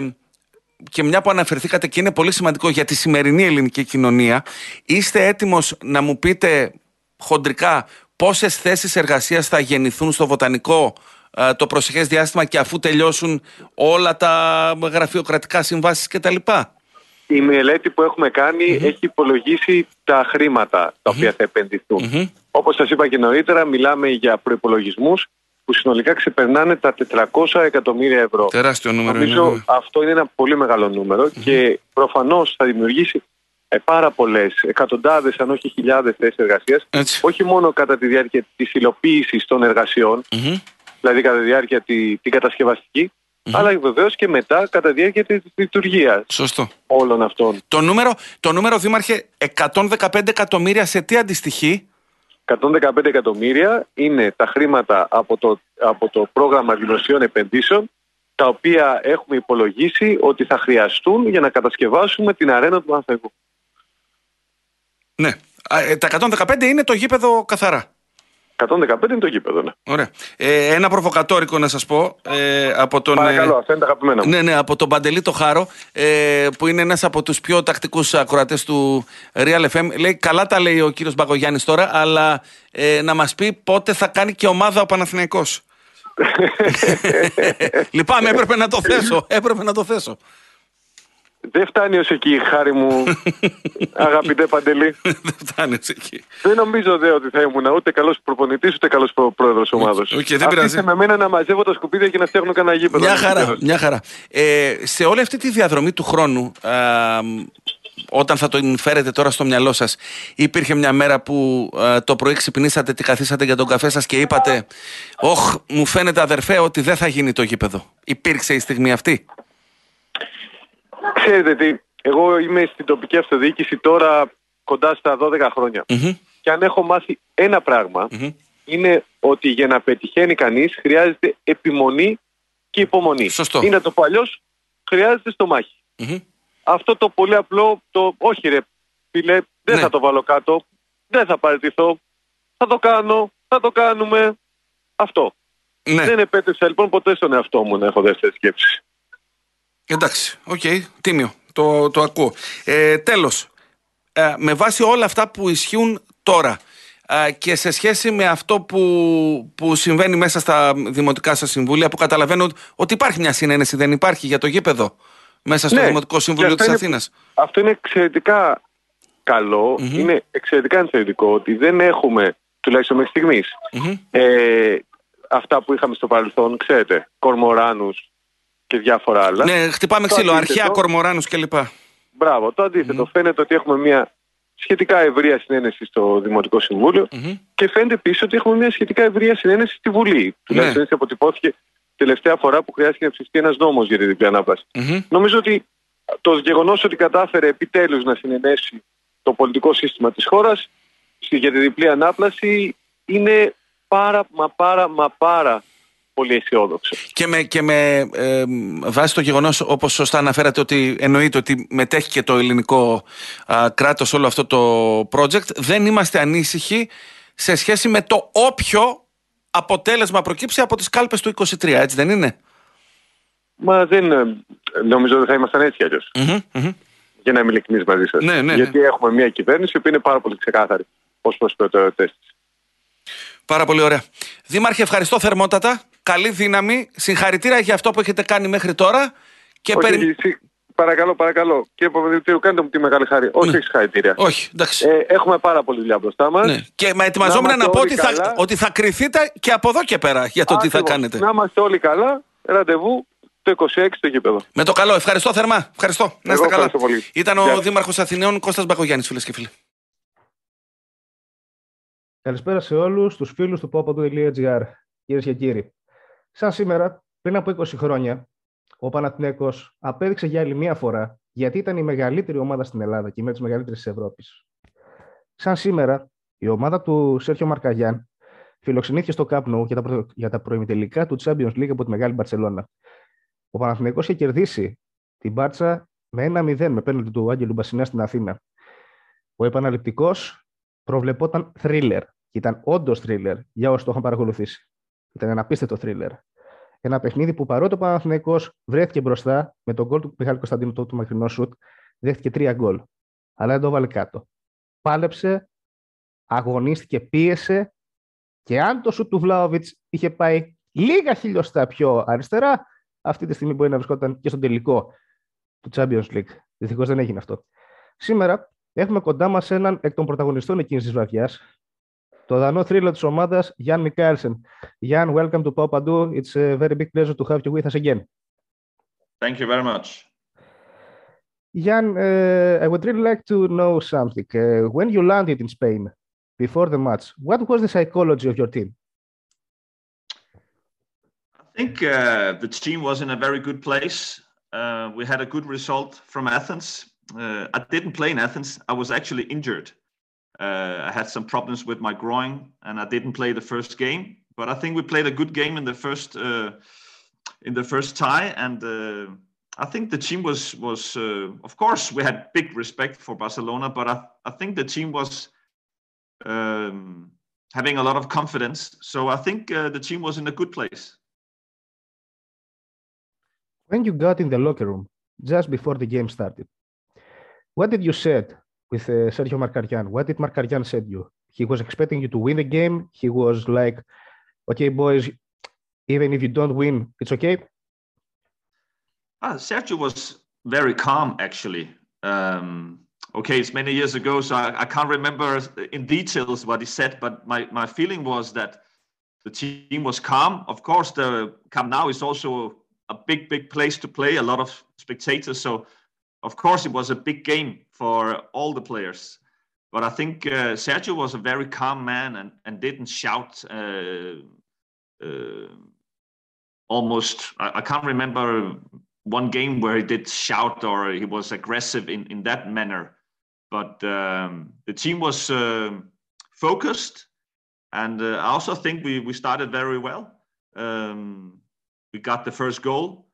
και μια που αναφερθήκατε και είναι πολύ σημαντικό για τη σημερινή ελληνική κοινωνία, είστε έτοιμος να μου πείτε χοντρικά πόσες θέσεις εργασίας θα γεννηθούν στο βοτανικό ε, το προσεχές διάστημα και αφού τελειώσουν όλα τα γραφειοκρατικά συμβάσεις κτλ. Η μελέτη που έχουμε έχει υπολογίσει τα χρήματα τα οποία θα επενδυθούν. Mm-hmm. Όπως σας είπα και νωρίτερα, μιλάμε για προϋπολογισμούς που συνολικά ξεπερνάνε τα 400 εκατομμύρια ευρώ. Τεράστιο νούμερο. Νομίζω είναι. αυτό είναι ένα πολύ μεγάλο και προφανώς θα δημιουργήσει ε, πάρα πολλές, εκατοντάδες αν όχι χιλιάδες θέσεις εργασίας, όχι μόνο κατά τη διάρκεια της υλοποίησης των εργασιων δηλαδή κατά τη διάρκεια τη, την κατασκευαστική, αλλά βεβαίως και μετά κατά τη διάρκεια της λειτουργίας όλων αυτών. Το νούμερο, το νούμερο, Δήμαρχε, 115 εκατομμύρια σε τι αντιστοιχεί; 115 εκατομμύρια είναι τα χρήματα από το, από το πρόγραμμα δημοσίων επενδύσεων τα οποία έχουμε υπολογίσει ότι θα χρειαστούν για να κατασκευάσουμε την αρένα του Ανθέγου. Ναι. Ε, τα 115 είναι το γήπεδο καθαρά. 115 είναι το γήπεδο, ναι. Ωραία. Ε, ένα προβοκατόρικο να σας πω. Ε, από τον, Παρακαλώ, αυτά είναι τα αγαπημένα μου. Ναι, ναι, από τον Παντελή το Χάρο, ε, που είναι ένας από τους πιο τακτικούς ακροατές του Real FM. Λέει, καλά τα λέει ο κύριος Μπαγογιάννης τώρα, αλλά ε, να μας πει πότε θα κάνει και ομάδα ο Παναθηναϊκός. Λυπάμαι, έπρεπε να το θέσω. Έπρεπε να το θέσω. Δεν φτάνει ως εκεί, χάρη μου, αγαπητέ Παντελή. Δεν φτάνει ως εκεί. Δεν νομίζω δε ότι θα ήμουν ούτε καλός προπονητής ούτε καλός πρόεδρος ομάδα. Okay, δεν πειράζει. με μένα να μαζεύω τα σκουπίδια και να φτιάχνω κανένα γήπεδο. Μια χαρά. Μια χαρά. Ε, σε όλη αυτή τη διαδρομή του χρόνου, α, όταν θα το φέρετε τώρα στο μυαλό σας, υπήρχε μια μέρα που α, το πρωί ξυπνήσατε, τη καθίσατε για τον καφέ σας και είπατε, Ωχ, μου φαίνεται αδερφέ ότι δεν θα γίνει το γήπεδο. Υπήρξε η στιγμή αυτή; Ξέρετε τι, εγώ είμαι στην τοπική αυτοδιοίκηση τώρα κοντά στα 12 χρόνια. Και αν έχω μάθει ένα είναι ότι για να πετυχαίνει κανείς χρειάζεται επιμονή και υπομονή. Σωστό. Είναι το παλιό, χρειάζεται στο μαχη Αυτό το πολύ απλό, το όχι ρε φίλε, δεν ναι. θα το βάλω κάτω, δεν θα παραιτηθώ, θα το κάνω, θα το κάνουμε. Αυτό. Ναι. Δεν επέτρεψα λοιπόν ποτέ στον εαυτό μου να έχω δεύτερη σκέψη. Εντάξει, οκ, okay, τίμιο, το, το ακούω. Ε, τέλος, ε, με βάση όλα αυτά που ισχύουν τώρα ε, και σε σχέση με αυτό που, που συμβαίνει μέσα στα δημοτικά σας συμβούλια που καταλαβαίνω ότι υπάρχει μια συνένεση, δεν υπάρχει για το γήπεδο μέσα στο ναι, Δημοτικό Συμβούλιο της Αθήνας; Αυτό είναι εξαιρετικά είναι εξαιρετικά ενθαρρυντικό ότι δεν έχουμε, τουλάχιστον μέχρι στιγμής, ε, αυτά που είχαμε στο παρελθόν, ξέρετε, κορμοράνους, και διάφορα άλλα. Ναι, χτυπάμε ξύλο, αρχαία, κορμοράνους κλπ. Μπράβο, το αντίθετο. Mm. Φαίνεται ότι έχουμε μια σχετικά ευρεία συνένεση στο Δημοτικό Συμβούλιο mm-hmm. και φαίνεται επίσης ότι έχουμε μια σχετικά ευρεία συνένεση στη Βουλή. Ναι. Τουλάχιστον έτσι αποτυπώθηκε τελευταία φορά που χρειάστηκε να ψηφιστεί ένας νόμος για την διπλή ανάπλαση. Mm-hmm. Νομίζω ότι το γεγονός ότι κατάφερε επιτέλους να συνενέσει το πολιτικό σύστημα της χώρας για τη διπλή ανάπλαση είναι πάρα μα πάρα μα πάρα πολύ αισιόδοξο. Και με, και με ε, βάση το γεγονός, όπως σωστά αναφέρατε, ότι εννοείται ότι μετέχει και το ελληνικό κράτος όλο αυτό το project, δεν είμαστε ανήσυχοι σε σχέση με το όποιο αποτέλεσμα προκύψει από τις κάλπες του 23, έτσι δεν είναι; Μα δεν ε, νομίζω ότι θα ήμασταν έτσι αλλιώς. Mm-hmm, Για να είμαι ειλικρινής μαζί σας. Ναι, ναι, Γιατί ναι. έχουμε μια κυβέρνηση που είναι πάρα πολύ ξεκάθαρη ως προς προτεραιότητες της. Πάρα πολύ ωραία. Δήμαρχε, ευχαριστώ θερμότατα. Καλή δύναμη. Συγχαρητήρια για αυτό που έχετε κάνει μέχρι τώρα. Και όχι, περι... Παρακαλώ, παρακαλώ. Κύριε Παπαδημητρίου, κάντε μου τη μεγάλη χάρη. Όχι, ναι. συγχαρητήρια. Όχι, εντάξει. Ε, έχουμε πάρα πολύ δουλειά μπροστά μας. Ναι. Και με ετοιμαζόμενα να, να πω ότι θα, ότι θα κρυθείτε και από εδώ και πέρα για το τι θα κάνετε. Να είμαστε όλοι καλά. Ραντεβού το 26 στο γήπεδο. Με το καλό. Ευχαριστώ θερμά. Ευχαριστώ. Να είστε καλά. Ήταν ο Δήμαρχος Αθηναίων Κώστας Μπακογιάννης, φίλες και φίλοι. Καλησπέρα σε όλους τους φίλους του popadou.gr, κυρίες και κύριοι. Σαν σήμερα, πριν από 20 χρόνια, ο Παναθηναίκος απέδειξε για άλλη μία φορά γιατί ήταν η μεγαλύτερη ομάδα στην Ελλάδα και με τις μεγαλύτερες της Ευρώπης. Σαν σήμερα, Η ομάδα του Σέρχιο Μαρκαγιάν φιλοξενήθηκε στο Camp για τα, για τα προημιτελικά του Champions League από τη Μεγάλη Μπαρσελόνα. Ο Παναθηναϊκός είχε κερδίσει την Μπάρτσα με ένα 0 με πέναλτι του Άγγελου Μπασινά στην Αθήνα. Ο επαναληπτικός προβλεπόταν thriller. Και ήταν όντως thriller για όσους το είχαν παρακολουθήσει. Ήταν ένα απίστευτο thriller. Ένα παιχνίδι που παρότι ο Παναθηναϊκός βρέθηκε μπροστά με τον γκολ του Μιχάλη Κωνσταντίνου του μακρινό σουτ, δέχτηκε τρία γκολ. Αλλά δεν το βάλε κάτω. Πάλεψε, αγωνίστηκε, πίεσε και αν το σουτ του Βλάοβιτ είχε πάει λίγα χιλιοστά πιο αριστερά, αυτή τη στιγμή μπορεί να βρισκόταν και στον τελικό του Champions League. Δυστυχώς δεν έγινε αυτό. Σήμερα έχουμε κοντά μας έναν εκ των πρωταγωνιστών εκείνης της βραδιάς, Το δανό θρύλο της ομάδας, Jan Michaelsen. Jan, welcome to Papadou. It's a very big pleasure to have you with us again. Thank you very much. Jan, uh, I would really like to know something. Uh, when you landed in Spain before the match, what was the psychology of your team? I think uh, the team was in a very good place. Uh, we had a good result from Athens. Uh, I didn't play in Athens, I was actually injured. Uh, I had some problems with my groin, and I didn't play the first game. But I think we played a good game in the first uh, in the first tie, and uh, I think the team was was. Uh, of course, we had big respect for Barcelona, but I I think the team was. Um, having a lot of confidence. So I think uh, the team was in a good place. When you got in the locker room just before the game started, what did you said with uh, Sergio Markarian. What did Markarian said you? He was expecting you to win the game. He was like, "Okay, boys, even if you don't win, it's okay." Ah, Sergio was very calm, actually. Um, okay, it's many years ago, so I, I, can't remember in details what he said, but my, my feeling was that the team was calm. Of course, the Camp Nou is also a big, big place to play, a lot of spectators. So of course, it was a big game for all the players. But I think uh, Sergio was a very calm man and, and didn't shout. Uh, uh, almost, I, I, can't remember one game where he did shout or he was aggressive in, in that manner. But um, the team was um, focused. And uh, I also think we, we started very well. Um, we got the first goal.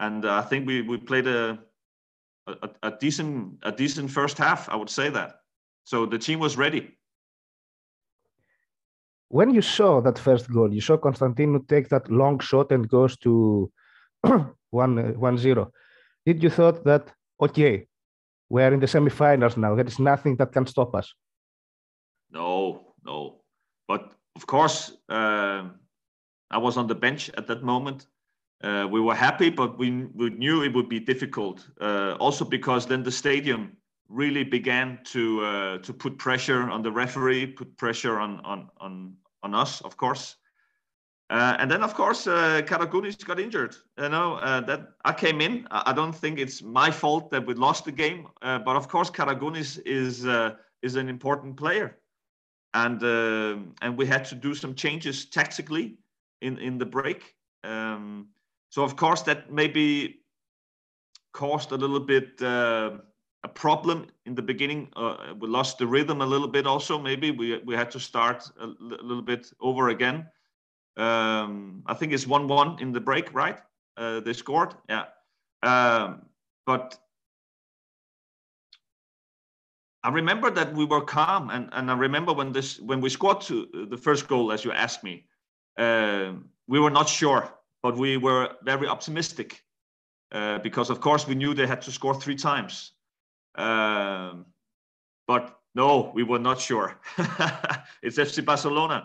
And I think we, we played a, a, a decent a decent first half. I would say that. So the team was ready. When you saw that first goal, you saw Constantino take that long shot and goes to one one zero. Did you thought that okay, we are in the semifinals now? There is nothing that can stop us. No, no. But of course, uh, I was on the bench at that moment, uh, we were happy, but we, we knew it would be difficult. Uh, also because then the stadium really began to uh, to put pressure on the referee, put pressure on on on, on us, of course. Uh, and then, of course, uh, Karagounis got injured. You know uh, that I came in. I don't think it's my fault that we lost the game, uh, but of course, Karagounis is is an important player, and and we had to do some changes tactically in in the break. Um, so of course that maybe caused a little bit uh, a problem in the beginning. Uh, we lost the rhythm a little bit. Also, maybe we we had to start a little bit over again. Um, I think it's one-one in the break, right? Uh, they scored, yeah. Um, but I remember that we were calm, and, and I remember when this when we scored to the first goal, as you asked me, uh, we were not sure but we were very optimistic uh, because, of course, we knew they had to score three times. Um, but no, we were not sure. it's FC Barcelona.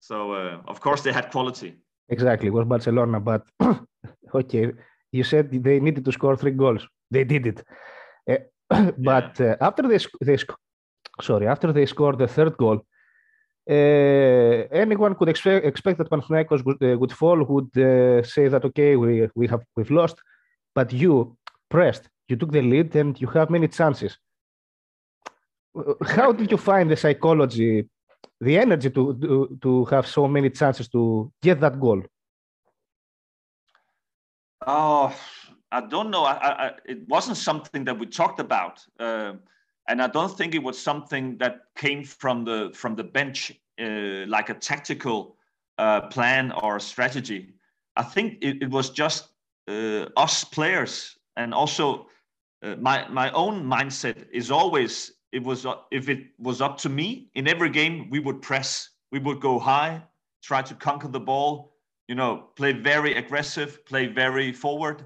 So, uh, of course, they had quality. Exactly, it was Barcelona. But okay, you said they needed to score three goals. They did it. Uh, but yeah. Uh, after they, they sorry, after they scored the third goal, uh, anyone could expect, expect that Panathinaikos would, uh, would fall, would uh, say that okay, we we have we've lost, but you pressed, you took the lead, and you have many chances. How did you find the psychology, the energy to to, to have so many chances to get that goal? Oh, I don't know. I, I, it wasn't something that we talked about. Uh, and I don't think it was something that came from the from the bench uh, like a tactical uh, plan or strategy. I think it, it was just uh, us players, and also uh, my my own mindset is always it was if it was up to me in every game we would press, we would go high, try to conquer the ball, you know, play very aggressive, play very forward,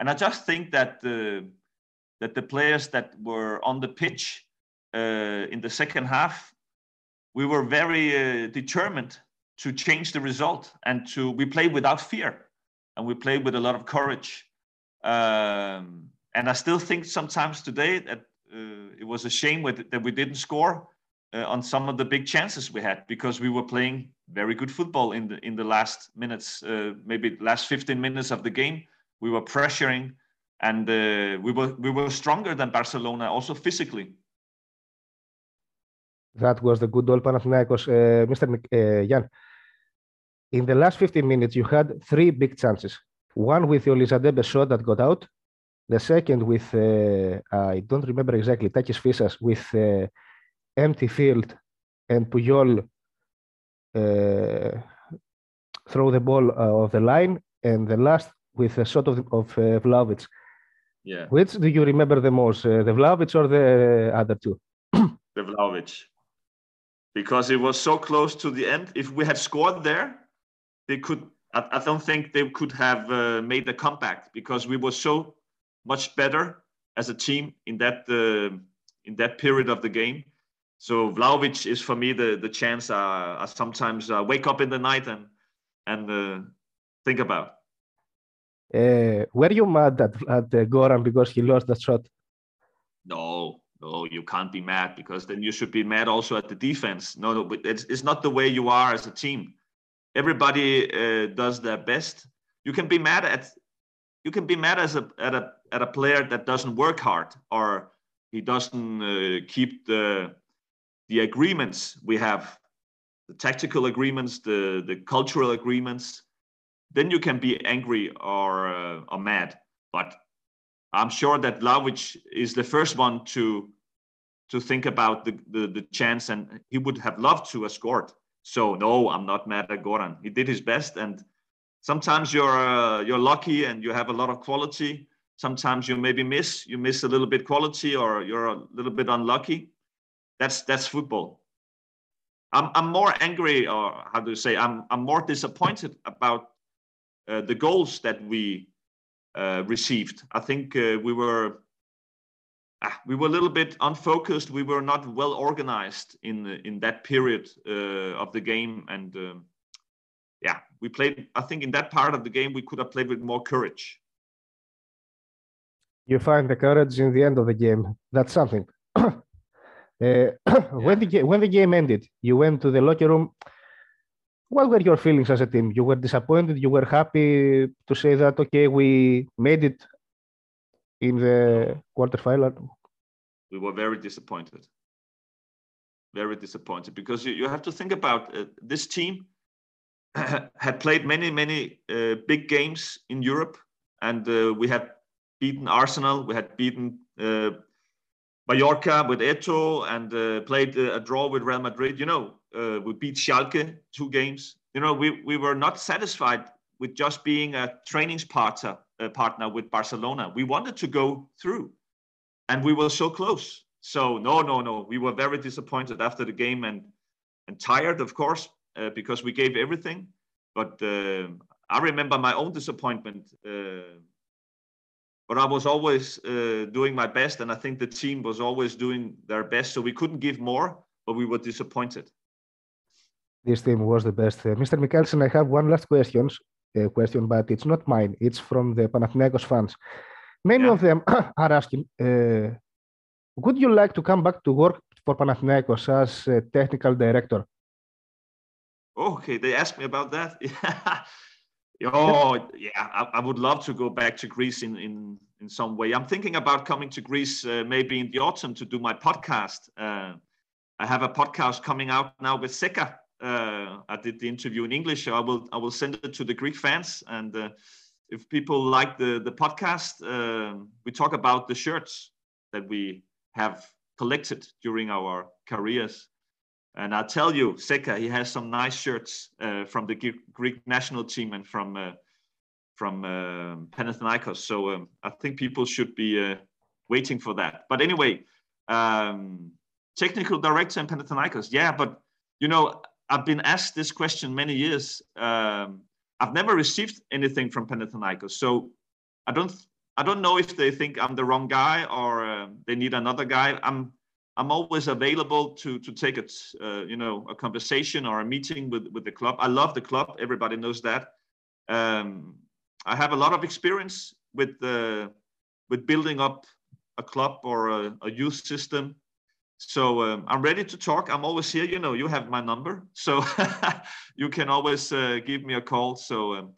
and I just think that the that the players that were on the pitch uh, in the second half, we were very uh, determined to change the result and to we played without fear and we played with a lot of courage. Um, and I still think sometimes today that uh, it was a shame with, that we didn't score uh, on some of the big chances we had because we were playing very good football in the in the last minutes, uh, maybe last 15 minutes of the game. We were pressuring and uh, we were we were stronger than Barcelona also physically. That was the good old Panathinaikos, uh, Mr. Uh, Jan. In the last 15 minutes, you had three big chances. One with Olisadebe shot that got out. The second with, uh, I don't remember exactly, Takis Fyssas with uh, empty field and Puyol uh, throw the ball off the line. And the last with a shot of, of uh, Vlaović. Yeah. Which do you remember the most, uh, the Vlaović or the other two? the Vlaović. Because it was so close to the end. If we had scored there, they could, I, I don't think they could have uh, made the comeback because we were so much better as a team in that, uh, in that period of the game. So Vlaović is for me the, the chance I, I sometimes uh, wake up in the night and, and uh, think about. Uh, were you mad at, at uh, Goran because he lost that shot? No, no, you can't be mad because then you should be mad also at the defense. No, no, it's, it's not the way you are as a team. Everybody uh, does their best. You can be mad at you can be mad as a at a at a player that doesn't work hard or he doesn't uh, keep the the agreements we have, the tactical agreements, the the cultural agreements then you can be angry or uh, or mad. But I'm sure that Vlaović is the first one to to think about the, the, the chance, and he would have loved to have scored. So no, I'm not mad at Goran. He did his best, and sometimes you're uh, you're lucky and you have a lot of quality. Sometimes you maybe miss, you miss a little bit quality, or you're a little bit unlucky. That's that's football. I'm I'm more angry, or how do you say? I'm I'm more disappointed about the goals that we uh, received. I think uh, we were ah, we were a little bit unfocused. We were not well organized in in that period of the game, and um, yeah, we played. I think in that part of the game we could have played with more courage. You find the courage in the end of the game. That's something. uh, when the when the game ended, you went to the locker room what were your feelings as a team? You were disappointed. You were happy to say that okay, we made it in the quarterfinal. We were very disappointed. Very disappointed because you, you have to think about uh, this team had played many many uh, big games in Europe, and uh, we had beaten Arsenal. We had beaten uh, Mallorca with Eto'o and uh, played a draw with Real Madrid. You know, uh, we beat Schalke two games. You know, we, we were not satisfied with just being a training partner, uh, partner with Barcelona. We wanted to go through, and we were so close. So no, no, no. We were very disappointed after the game and and tired, of course, uh, because we gave everything. But uh, I remember my own disappointment. Uh, but I was always uh, doing my best, and I think the team was always doing their best. So we couldn't give more, but we were disappointed this team was the best. Uh, Mr. Michaelsen, I have one last question, uh, question, but it's not mine. It's from the Panathinaikos fans. Many yeah. of them are asking, uh, would you like to come back to work for Panathinaikos as a technical director? Okay, they asked me about that. oh, yeah, I, I, would love to go back to Greece in, in, in some way. I'm thinking about coming to Greece uh, maybe in the autumn to do my podcast. Uh, I have a podcast coming out now with Zeca, uh, I did the interview in English. I will I will send it to the Greek fans, and uh, if people like the the podcast, uh, we talk about the shirts that we have collected during our careers. And I tell you, Zeca, he has some nice shirts uh, from the Greek national team and from uh, from uh, Panathinaikos. So um, I think people should be uh, waiting for that. But anyway, um, technical director in Panathinaikos, yeah. But you know, I've been asked this question many years. Um, I've never received anything from Panathinaikos, so I don't I don't know if they think I'm the wrong guy or uh, they need another guy. I'm I'm always available to to take a uh, you know a conversation or a meeting with with the club. I love the club. Everybody knows that. Um, I have a lot of experience with the with building up a club or a, a youth system. So um, I'm ready to talk. I'm always here. You know, you have my number, so you can always uh, give me a call. So. Um,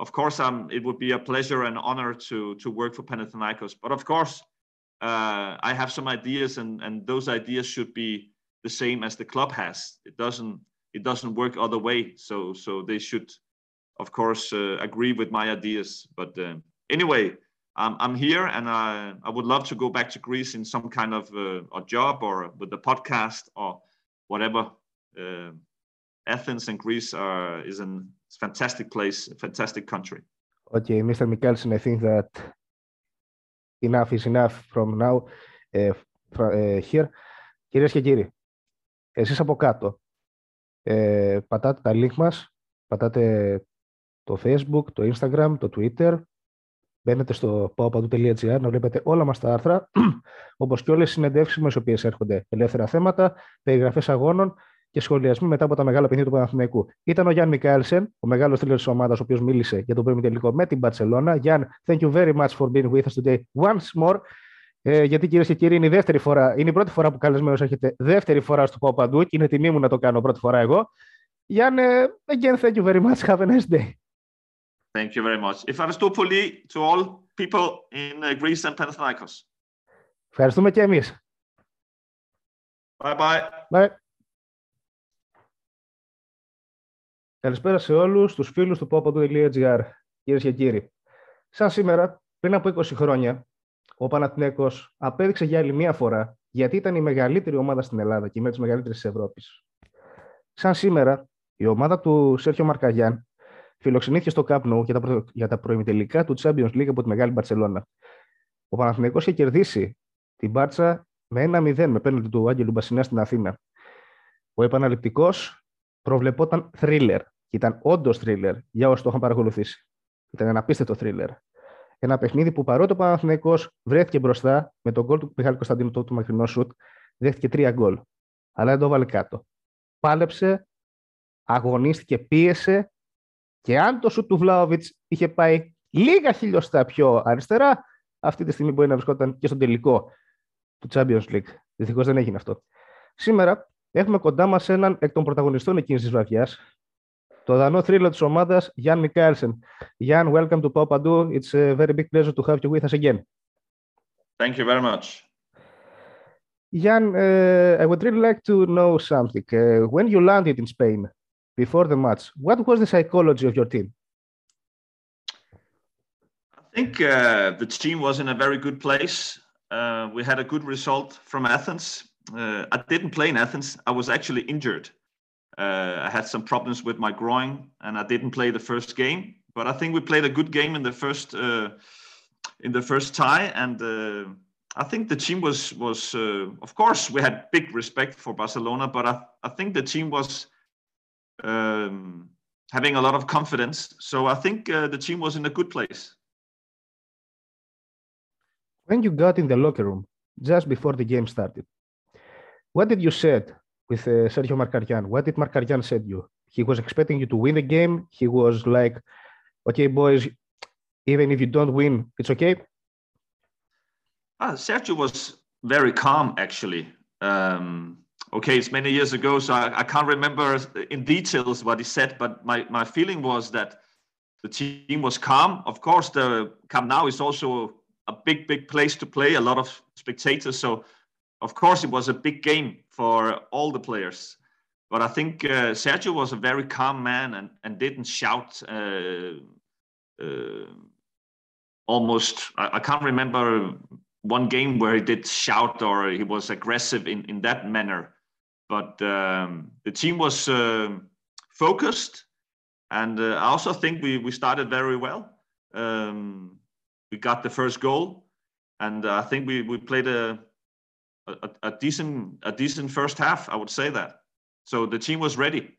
of course, um, it would be a pleasure and honor to to work for Panathinaikos. But of course, uh, I have some ideas, and and those ideas should be the same as the club has. It doesn't it doesn't work other way. So so they should, of course, uh, agree with my ideas. But uh, anyway, I'm, I'm here and I, I would love to go back to Greece in some kind of uh, a job or with the podcast or whatever. Uh, Athens and Greece are, is a fantastic place, a fantastic country. Okay, Mr. Michaelsen, I think that enough is enough from now uh, uh, here. Κυρίες και κύριοι, εσείς από κάτω ε, πατάτε τα link μας, πατάτε το facebook, το instagram, το twitter, μπαίνετε στο powpadu.gr να βλέπετε όλα μας τα άρθρα, όπως και όλες οι συνεντεύξεις με τις οποίες έρχονται ελεύθερα θέματα, περιγραφές αγώνων και σχολιασμοί μετά από τα μεγάλα παιχνίδια του Παναθηναϊκού. Ήταν ο Γιάννη Μικάελσεν, ο μεγάλος τρίλερ της ομάδας, ο οποίος μίλησε για το πρώτο τελικό με την Μπαρσελόνα. Γιάννη, thank you very much for being with us today once more. Ε, γιατί κυρίες και κύριοι, είναι η, δεύτερη φορά, είναι η πρώτη φορά που καλεσμένος έρχεται δεύτερη φορά στο Πάω Παντού και είναι τιμή μου να το κάνω πρώτη φορά εγώ. Γιάννη, again, thank you very much. Have a nice day. Thank you very much. Ευχαριστώ to all people in uh, Greece and Panathinaikos. Ευχαριστούμε και εμείς. Bye bye. Bye. Καλησπέρα σε όλους τους φίλους του popo.gr, κυρίες και κύριοι. Σαν σήμερα, πριν από 20 χρόνια, ο Παναθηναίκος απέδειξε για άλλη μία φορά γιατί ήταν η μεγαλύτερη ομάδα στην Ελλάδα και με τις μεγαλύτερες της Ευρώπης. Σαν σήμερα, η ομάδα του Σέρχιο Μαρκαγιάν φιλοξενήθηκε στο Κάπνο για τα, για τα προημιτελικά του Champions League από τη Μεγάλη Μπαρσελόνα. Ο Παναθηναίκος είχε κερδίσει την Μπάρτσα με 1-0 με πέναντι του Άγγελου Μπασινά στην Αθήνα. Ο επαναληπτικός προβλεπόταν thriller. Και ήταν όντως thriller για όσους το είχαν παρακολουθήσει. Ήταν ένα απίστευτο thriller. Ένα παιχνίδι που παρότι ο Παναθηναϊκός βρέθηκε μπροστά με τον γκολ του Μιχάλη Κωνσταντίνου του μακρινό σουτ, δέχτηκε τρία γκολ. Αλλά δεν το βάλε κάτω. Πάλεψε, αγωνίστηκε, πίεσε και αν το σουτ του Βλάοβιτς είχε πάει λίγα χιλιοστά πιο αριστερά, αυτή τη στιγμή μπορεί να βρισκόταν και στον τελικό του Champions League. Δυστυχώς δεν έγινε αυτό. Σήμερα Έχουμε κοντά μας έναν εκ των πρωταγωνιστών εκείνης της βραδιάς, το δανό θρύλο της ομάδας, Γιάν Μικάελσεν. Γιάν, welcome to Pop It's a very big pleasure to have you with us again. Thank you very much. Jan, uh, I would really like to know something. Uh, when you landed in Spain before the match, what was the psychology of your team? I think uh, the team was in a very good place. Uh, we had a good result from Athens. uh, I didn't play in Athens. I was actually injured. Uh, I had some problems with my groin, and I didn't play the first game. But I think we played a good game in the first uh, in the first tie, and uh, I think the team was was. Of course, we had big respect for Barcelona, but I I think the team was. Um, having a lot of confidence. So I think uh, the team was in a good place. When you got in the locker room just before the game started, what did you said with uh, Sergio Markarian? What did Markarian said you? He was expecting you to win the game. He was like, "Okay, boys, even if you don't win, it's okay." Ah, Sergio was very calm, actually. Um, okay, it's many years ago, so I, I, can't remember in details what he said, but my, my feeling was that the team was calm. Of course, the Camp Nou is also a big, big place to play, a lot of spectators. So of course, it was a big game for all the players. But I think uh, Sergio was a very calm man and, and didn't shout. Uh, uh, almost, I, I, can't remember one game where he did shout or he was aggressive in, in that manner. But um, the team was uh, focused, and uh, I also think we, we started very well. Um, we got the first goal, and I think we, we played a, a, a decent a decent first half. I would say that. So the team was ready.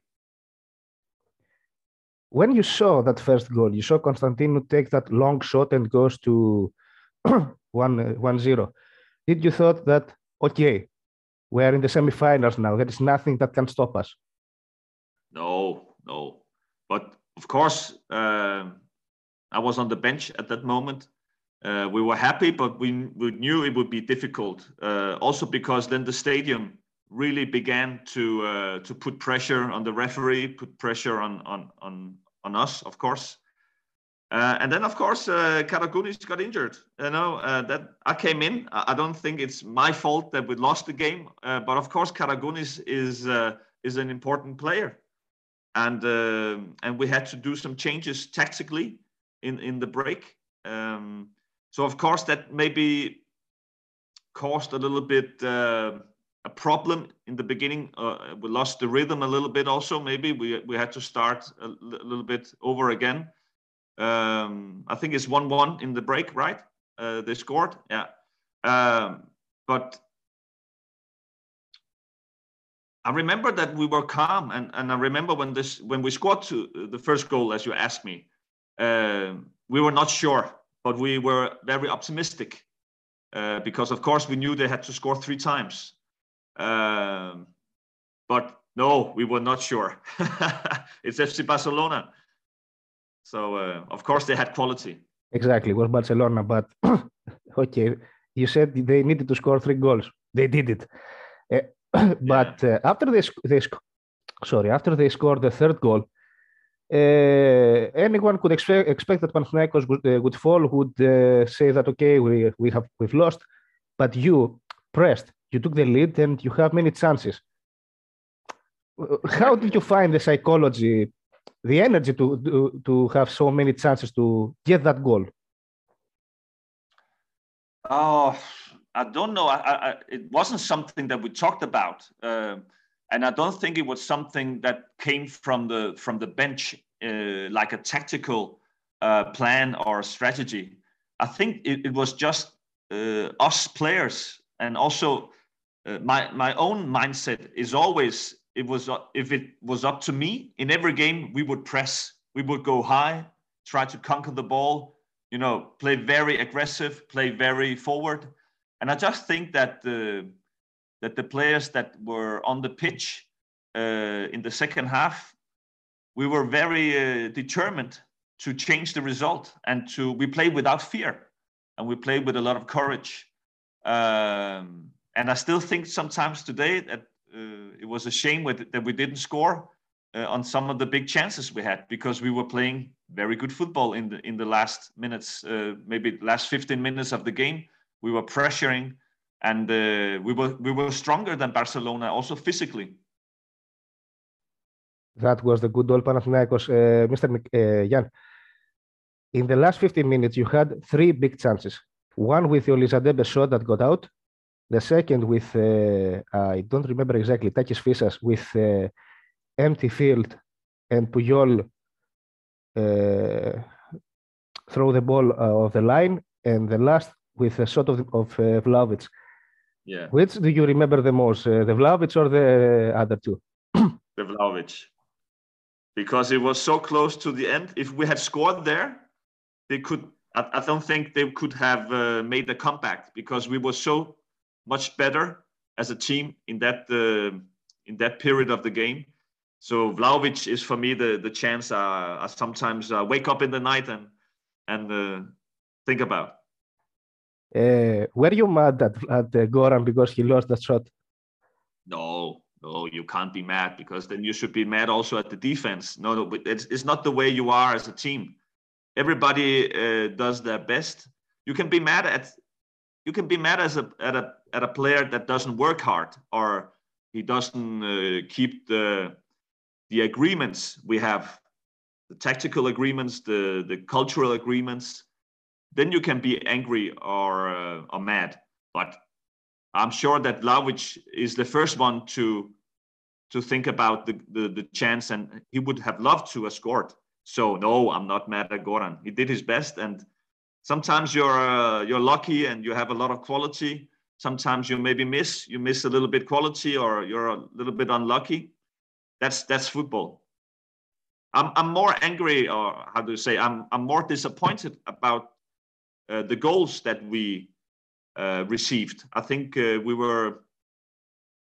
When you saw that first goal, you saw Konstantinou take that long shot and goes to one, uh, one zero. Did you thought that okay, we are in the semifinals now? There is nothing that can stop us. No, no. But of course, uh, I was on the bench at that moment. Uh, we were happy, but we, we knew it would be difficult. Uh, also because then the stadium really began to uh, to put pressure on the referee, put pressure on on on on us, of course. Uh, and then, of course, uh, Karagounis got injured. You know uh, that I came in. I don't think it's my fault that we lost the game, uh, but of course, Karagounis is uh, is an important player, and uh, and we had to do some changes tactically in in the break. Um, so of course, that maybe caused a little bit a problem in the beginning. Uh, we lost the rhythm a little bit. Also, maybe we we had to start a, little bit over again. Um, I think it's one-one in the break, right? Uh, they scored, yeah. Um, but I remember that we were calm, and, and I remember when this when we scored to the first goal, as you asked me, uh, we were not sure, but we were very optimistic uh, because, of course, we knew they had to score three times. Um, but no, we were not sure. it's FC Barcelona. So, uh, of course, they had quality. Exactly, it was Barcelona. But okay, you said they needed to score three goals. They did it. Uh, but yeah. uh, after they, they sorry, after they scored the third goal, uh, anyone could expect, expect that Panathinaikos would, uh, would fall, would uh, say that okay, we we have we've lost, but you pressed, you took the lead and you have many chances. How did you find the psychology, the energy to, to, to have so many chances to get that goal? Oh, I don't know. I, I, it wasn't something that we talked about, uh, and I don't think it was something that came from the from the bench, uh, like a tactical uh, plan or strategy. I think it, it was just uh, us players, and also uh, my my own mindset is always it was uh, if it was up to me in every game we would press we would go high try to conquer the ball you know play very aggressive play very forward. And i just think that the that the players that were on the pitch uh, in the second half we were very uh, determined to change the result and to we played without fear and we played with a lot of courage. Um, and I still think sometimes today that it was a shame with, that we didn't score uh, on some of the big chances we had because we were playing very good football in the in the last minutes, uh, maybe last 15 minutes of the game. We were pressuring, and uh, we were we were stronger than Barcelona also physically. That was the good old Panathinaikos, uh, Mr. Uh, Jan. In the last 15 minutes, you had three big chances. One with Olisadebe shot that got out, the second with, uh, I don't remember exactly, Takis Fyssas with uh, empty field and Puyol uh, throw the ball uh, off the line. And the last with a shot of, of uh, Vlaović. Yeah. Which do you remember the most, uh, the Vlaović or the other two? the Vlaović. Because it was so close to the end. If we had scored there, they could, I, I don't think they could have uh, made the comeback because we were so much better as a team in that uh, in that period of the game. So Vlaović is for me the the chance uh, I sometimes uh, wake up in the night and and uh, think about. Uh, were you mad at, at uh, Goran because he lost that shot? No, no, you can't be mad because then you should be mad also at the defense. No, no, but it's, it's not the way you are as a team. Everybody does their best. You can be mad at you can be mad as a at a at a player that doesn't work hard or he doesn't uh, keep the the agreements we have the tactical agreements the the cultural agreements then you can be angry or uh, or mad. But I'm sure that Lavic is the first one to to think about the, the, the chance, and he would have loved to have scored. So no, I'm not mad at Goran. He did his best, and sometimes you're uh, you're lucky and you have a lot of quality. Sometimes you maybe miss, you miss a little bit quality, or you're a little bit unlucky. That's that's football. I'm I'm more angry, or how do you say? I'm I'm more disappointed about uh, the goals that we uh, received. I think uh, we were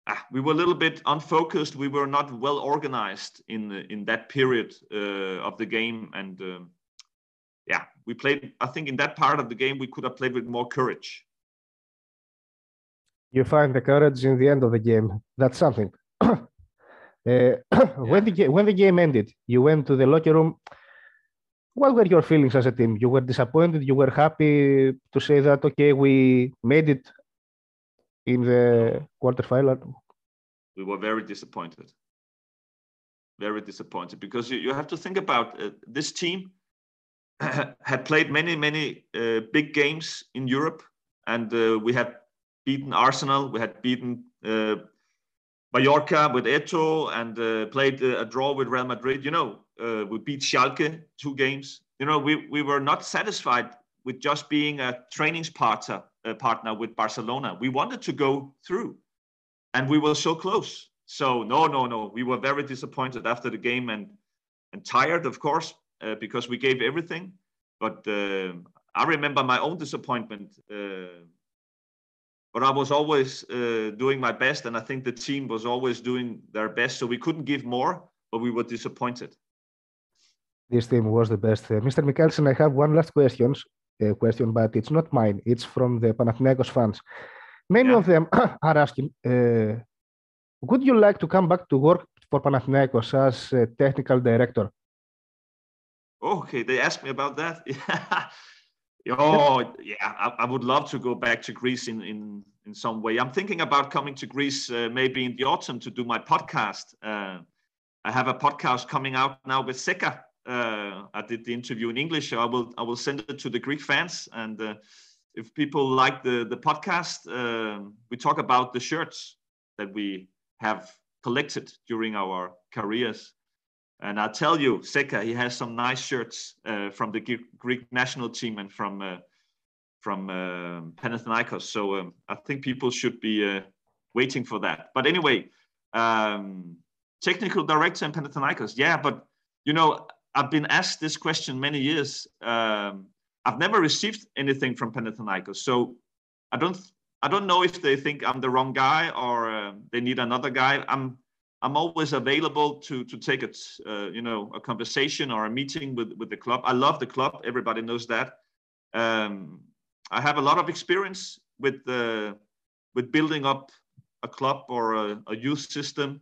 ah, we were a little bit unfocused. We were not well organized in in that period uh, of the game, and um, yeah, we played. I think in that part of the game we could have played with more courage. You find the courage in the end of the game. That's something. Uh, when the when the game ended, you went to the locker room. What were your feelings as a team? You were disappointed. You were happy to say that okay, we made it in the quarterfinal. We were very disappointed. Very disappointed because you, you have to think about uh, this team had played many many uh, big games in Europe, and uh, we had beaten Arsenal. We had beaten uh, Mallorca with Eto'o and uh, played uh, a draw with Real Madrid. You know, uh, we beat Schalke two games. You know, we, we were not satisfied with just being a training partner, uh, partner with Barcelona. We wanted to go through, and we were so close. So no, no, no. We were very disappointed after the game and and tired, of course, uh, because we gave everything. But uh, I remember my own disappointment but I was always uh, doing my best, and I think the team was always doing their best. So we couldn't give more, but we were disappointed. This team was the best. Uh, Mr. Michaelsen, I have one last question, uh, question, but it's not mine. It's from the Panathinaikos fans. Many yeah. of them are asking, uh, would you like to come back to work for Panathinaikos as a technical director? Okay, they asked me about that. Oh yeah, I, I, would love to go back to Greece in in in some way. I'm thinking about coming to Greece uh, maybe in the autumn to do my podcast. Uh, I have a podcast coming out now with Zeca. Uh, I did the interview in English. So I will I will send it to the Greek fans, and uh, if people like the the podcast, uh, we talk about the shirts that we have collected during our careers and I'll tell you, Zeca, he has some nice shirts uh, from the Greek national team and from uh, from uh, Panathinaikos. So um, I think people should be uh, waiting for that. But anyway, um, technical director in Panathinaikos. Yeah, but you know, I've been asked this question many years. Um, I've never received anything from Panathinaikos, so I don't I don't know if they think I'm the wrong guy or uh, they need another guy. I'm I'm always available to to take a uh, you know a conversation or a meeting with with the club. I love the club. Everybody knows that. Um, I have a lot of experience with uh, with building up a club or a, a youth system.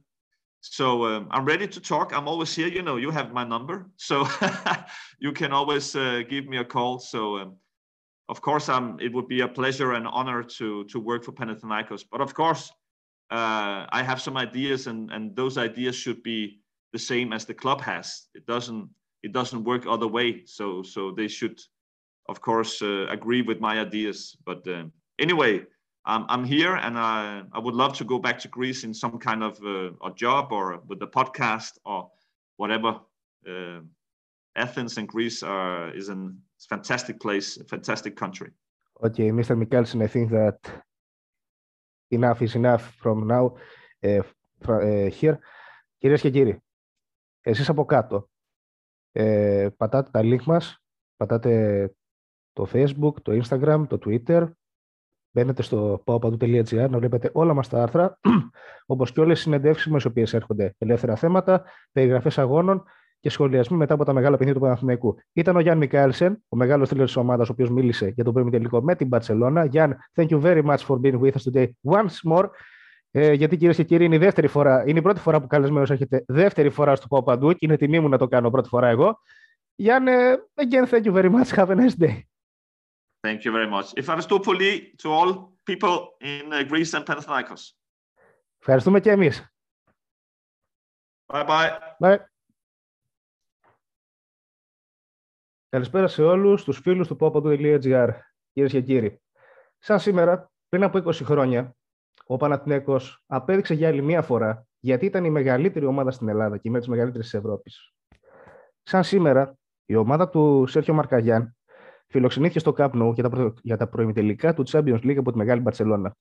So um, I'm ready to talk. I'm always here. You know, you have my number, so you can always uh, give me a call. So. Um, of course, um, it would be a pleasure and honor to to work for Panathinaikos. But of course, uh, I have some ideas, and and those ideas should be the same as the club has. It doesn't it doesn't work other way. So so they should, of course, uh, agree with my ideas. But uh, anyway, I'm I'm here, and I I would love to go back to Greece in some kind of uh, a job or with the podcast or whatever. Uh, Athens and Greece are is a fantastic place, a fantastic country. Okay, Mr. Michaelsen, I think that enough is enough from now uh, uh, here. Κυρίες και κύριοι, εσείς από κάτω ε, πατάτε τα link μας, πατάτε το Facebook, το Instagram, το Twitter, μπαίνετε στο popadu.gr να βλέπετε όλα μας τα άρθρα, όπως και όλες οι συνεντεύξεις μας, οι οποίες έρχονται ελεύθερα θέματα, περιγραφές αγώνων και σχολιασμοί μετά από τα μεγάλα παιχνίδια του Παναθηναϊκού. Ήταν ο Γιάννη Μικάελσεν, ο μεγάλος τρίλερ της ομάδας, ο οποίος μίλησε για τον πρώιμη τελικό με την Παρσελώνα. Γιάννη, thank you very much for being with us today once more. Ε, γιατί κυρίες και κύριοι, είναι η δεύτερη φορά, είναι η πρώτη φορά που καλεσμένος έχετε δεύτερη φορά στο Παπαντού και είναι τιμή μου να το κάνω πρώτη φορά εγώ. Γιάννη, again, thank you very much. Have a nice day. Thank you very much. Ευχαριστώ πολύ to all people in uh, Greece and Panathinaikos. Ευχαριστούμε και εμείς. Bye bye. Bye. Καλησπέρα σε όλους τους φίλους του Popadou.gr, κυρίες και κύριοι. Σαν σήμερα, πριν από 20 χρόνια, ο Παναθηναίκος απέδειξε για άλλη μία φορά γιατί ήταν η μεγαλύτερη ομάδα στην Ελλάδα και η μία της μεγαλύτερης της Ευρώπης. Σαν σήμερα, η ομάδα του Σέρχιο Μαρκαγιάν φιλοξενήθηκε στο Κάπνο για τα, για τα προημιτελικά του Champions League από τη Μεγάλη Μπαρσελόνα.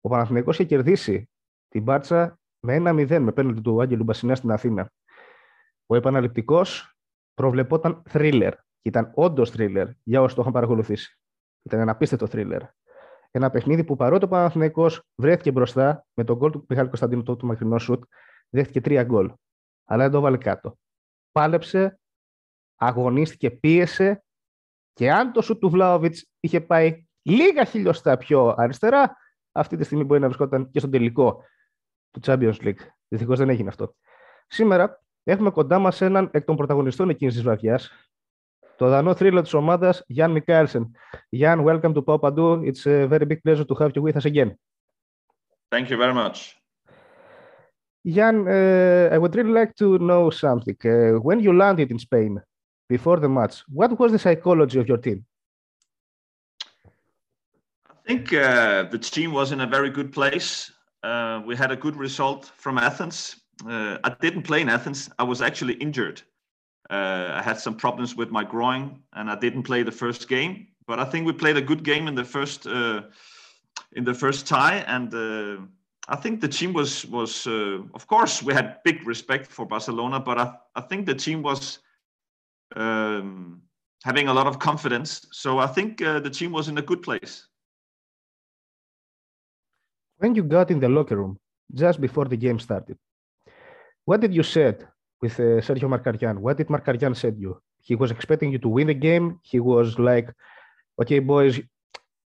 Ο Παναθηναίκος είχε κερδίσει την Μπάρτσα με 1-0 με πέναντι του Άγγελου Μπασινέα στην Αθήνα. Ο επαναληπτικός προβλεπόταν thriller. Και ήταν όντως thriller για όσους το είχαν παρακολουθήσει. Ήταν ένα απίστευτο thriller. Ένα παιχνίδι που παρότι ο Παναθηναϊκός βρέθηκε μπροστά με τον γκολ του Μιχάλη Κωνσταντίνου του, του μακρινό σουτ, δέχτηκε τρία γκολ. Αλλά δεν το βάλε κάτω. Πάλεψε, αγωνίστηκε, πίεσε και αν το σουτ του Βλάοβιτς είχε πάει λίγα χιλιοστά πιο αριστερά, αυτή τη στιγμή μπορεί να βρισκόταν και στον τελικό του Champions League. Δυστυχώς δεν έγινε αυτό. Σήμερα έχουμε κοντά μας έναν εκ των πρωταγωνιστών εκείνης της βραδιάς, το δανό θρύλο της ομάδας, Jan Michaelsen. Jan, welcome to Papadou. It's a very big pleasure to have you with us again. Thank you very much. Jan, uh, I would really like to know something. Uh, when you landed in Spain before the match, what was the psychology of your team? I think uh, the team was in a very good place. Uh, we had a good result from Athens. Uh, I didn't play in Athens. I was actually injured. Uh, I had some problems with my groin, and I didn't play the first game. But I think we played a good game in the first uh, in the first tie, and uh, I think the team was was uh, of course we had big respect for Barcelona, but I, I think the team was um, having a lot of confidence. So I think uh, the team was in a good place. When you got in the locker room just before the game started, what did you said with uh, Sergio Markarian. What did Markarian said you? He was expecting you to win the game. He was like, "Okay, boys,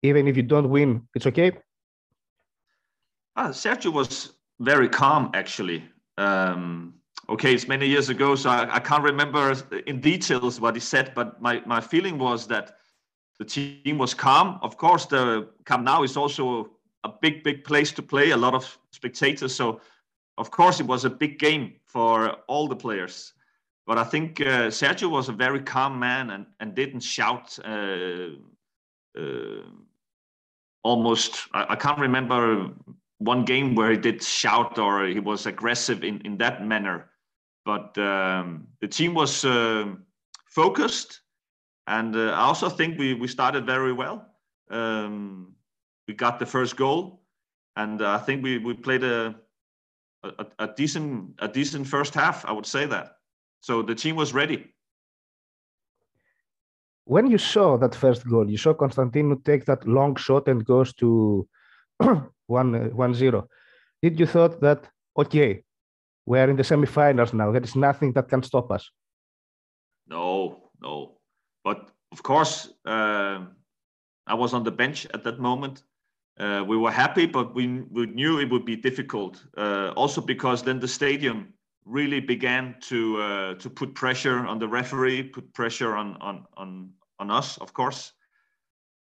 even if you don't win, it's okay." Uh, Sergio was very calm, actually. Um, okay, it's many years ago, so I, I, can't remember in details what he said, but my, my feeling was that the team was calm. Of course, the Camp Nou is also a big, big place to play, a lot of spectators. So of course, it was a big game for all the players. But I think uh, Sergio was a very calm man and, and didn't shout. Uh, uh, almost, I, I, can't remember one game where he did shout or he was aggressive in, in that manner. But um, the team was um, focused. And uh, I also think we, we started very well. Um, we got the first goal. And I think we, we played a, a, a, decent a decent first half. I would say that. So the team was ready. When you saw that first goal, you saw Konstantinou take that long shot and goes to one one zero. Did you thought that okay, we are in the semifinals now? There is nothing that can stop us. No, no. But of course, uh, I was on the bench at that moment, uh, we were happy, but we, we knew it would be difficult. Uh, also because then the stadium really began to uh, to put pressure on the referee, put pressure on on on, on us, of course.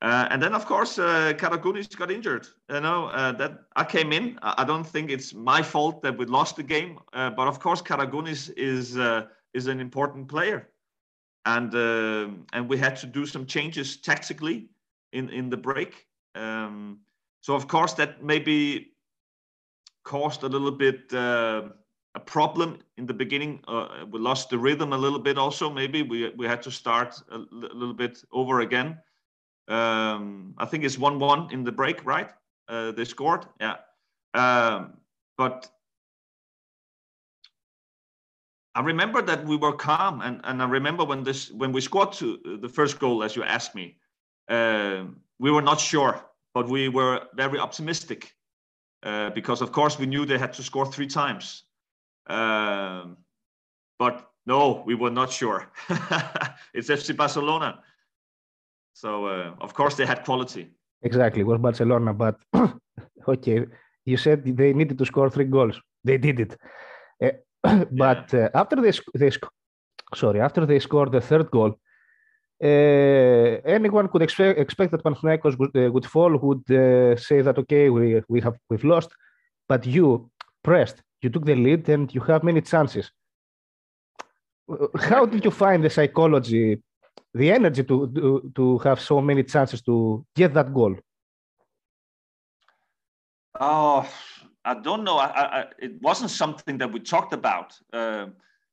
Uh, and then, of course, uh, Karagounis got injured. You know uh, that I came in. I don't think it's my fault that we lost the game, uh, but of course, Karagounis is is an important player, and and we had to do some changes tactically in in the break. Um, so of course that maybe caused a little bit uh, a problem in the beginning. Uh, we lost the rhythm a little bit. Also, maybe we we had to start a little bit over again. Um, I think it's one-one in the break, right? Uh, they scored, yeah. Um, but I remember that we were calm, and, and I remember when this when we scored to the first goal, as you asked me, uh, we were not sure but we were very optimistic uh, because, of course, we knew they had to score three times. Um, but no, we were not sure. it's FC Barcelona. So, uh, of course, they had quality. Exactly, it was Barcelona. But okay, you said they needed to score three goals. They did it. Uh, but yeah. Uh, after they, they sorry, after they scored the third goal, anyone could expect, expect that Panathinaikos would, uh, would fall, would uh, say that okay, we we have we've lost, but you pressed, you took the lead, and you have many chances. How did you find the psychology the energy to, to, to have so many chances to get that goal? Oh, I don't know. I, I, it wasn't something that we talked about, uh,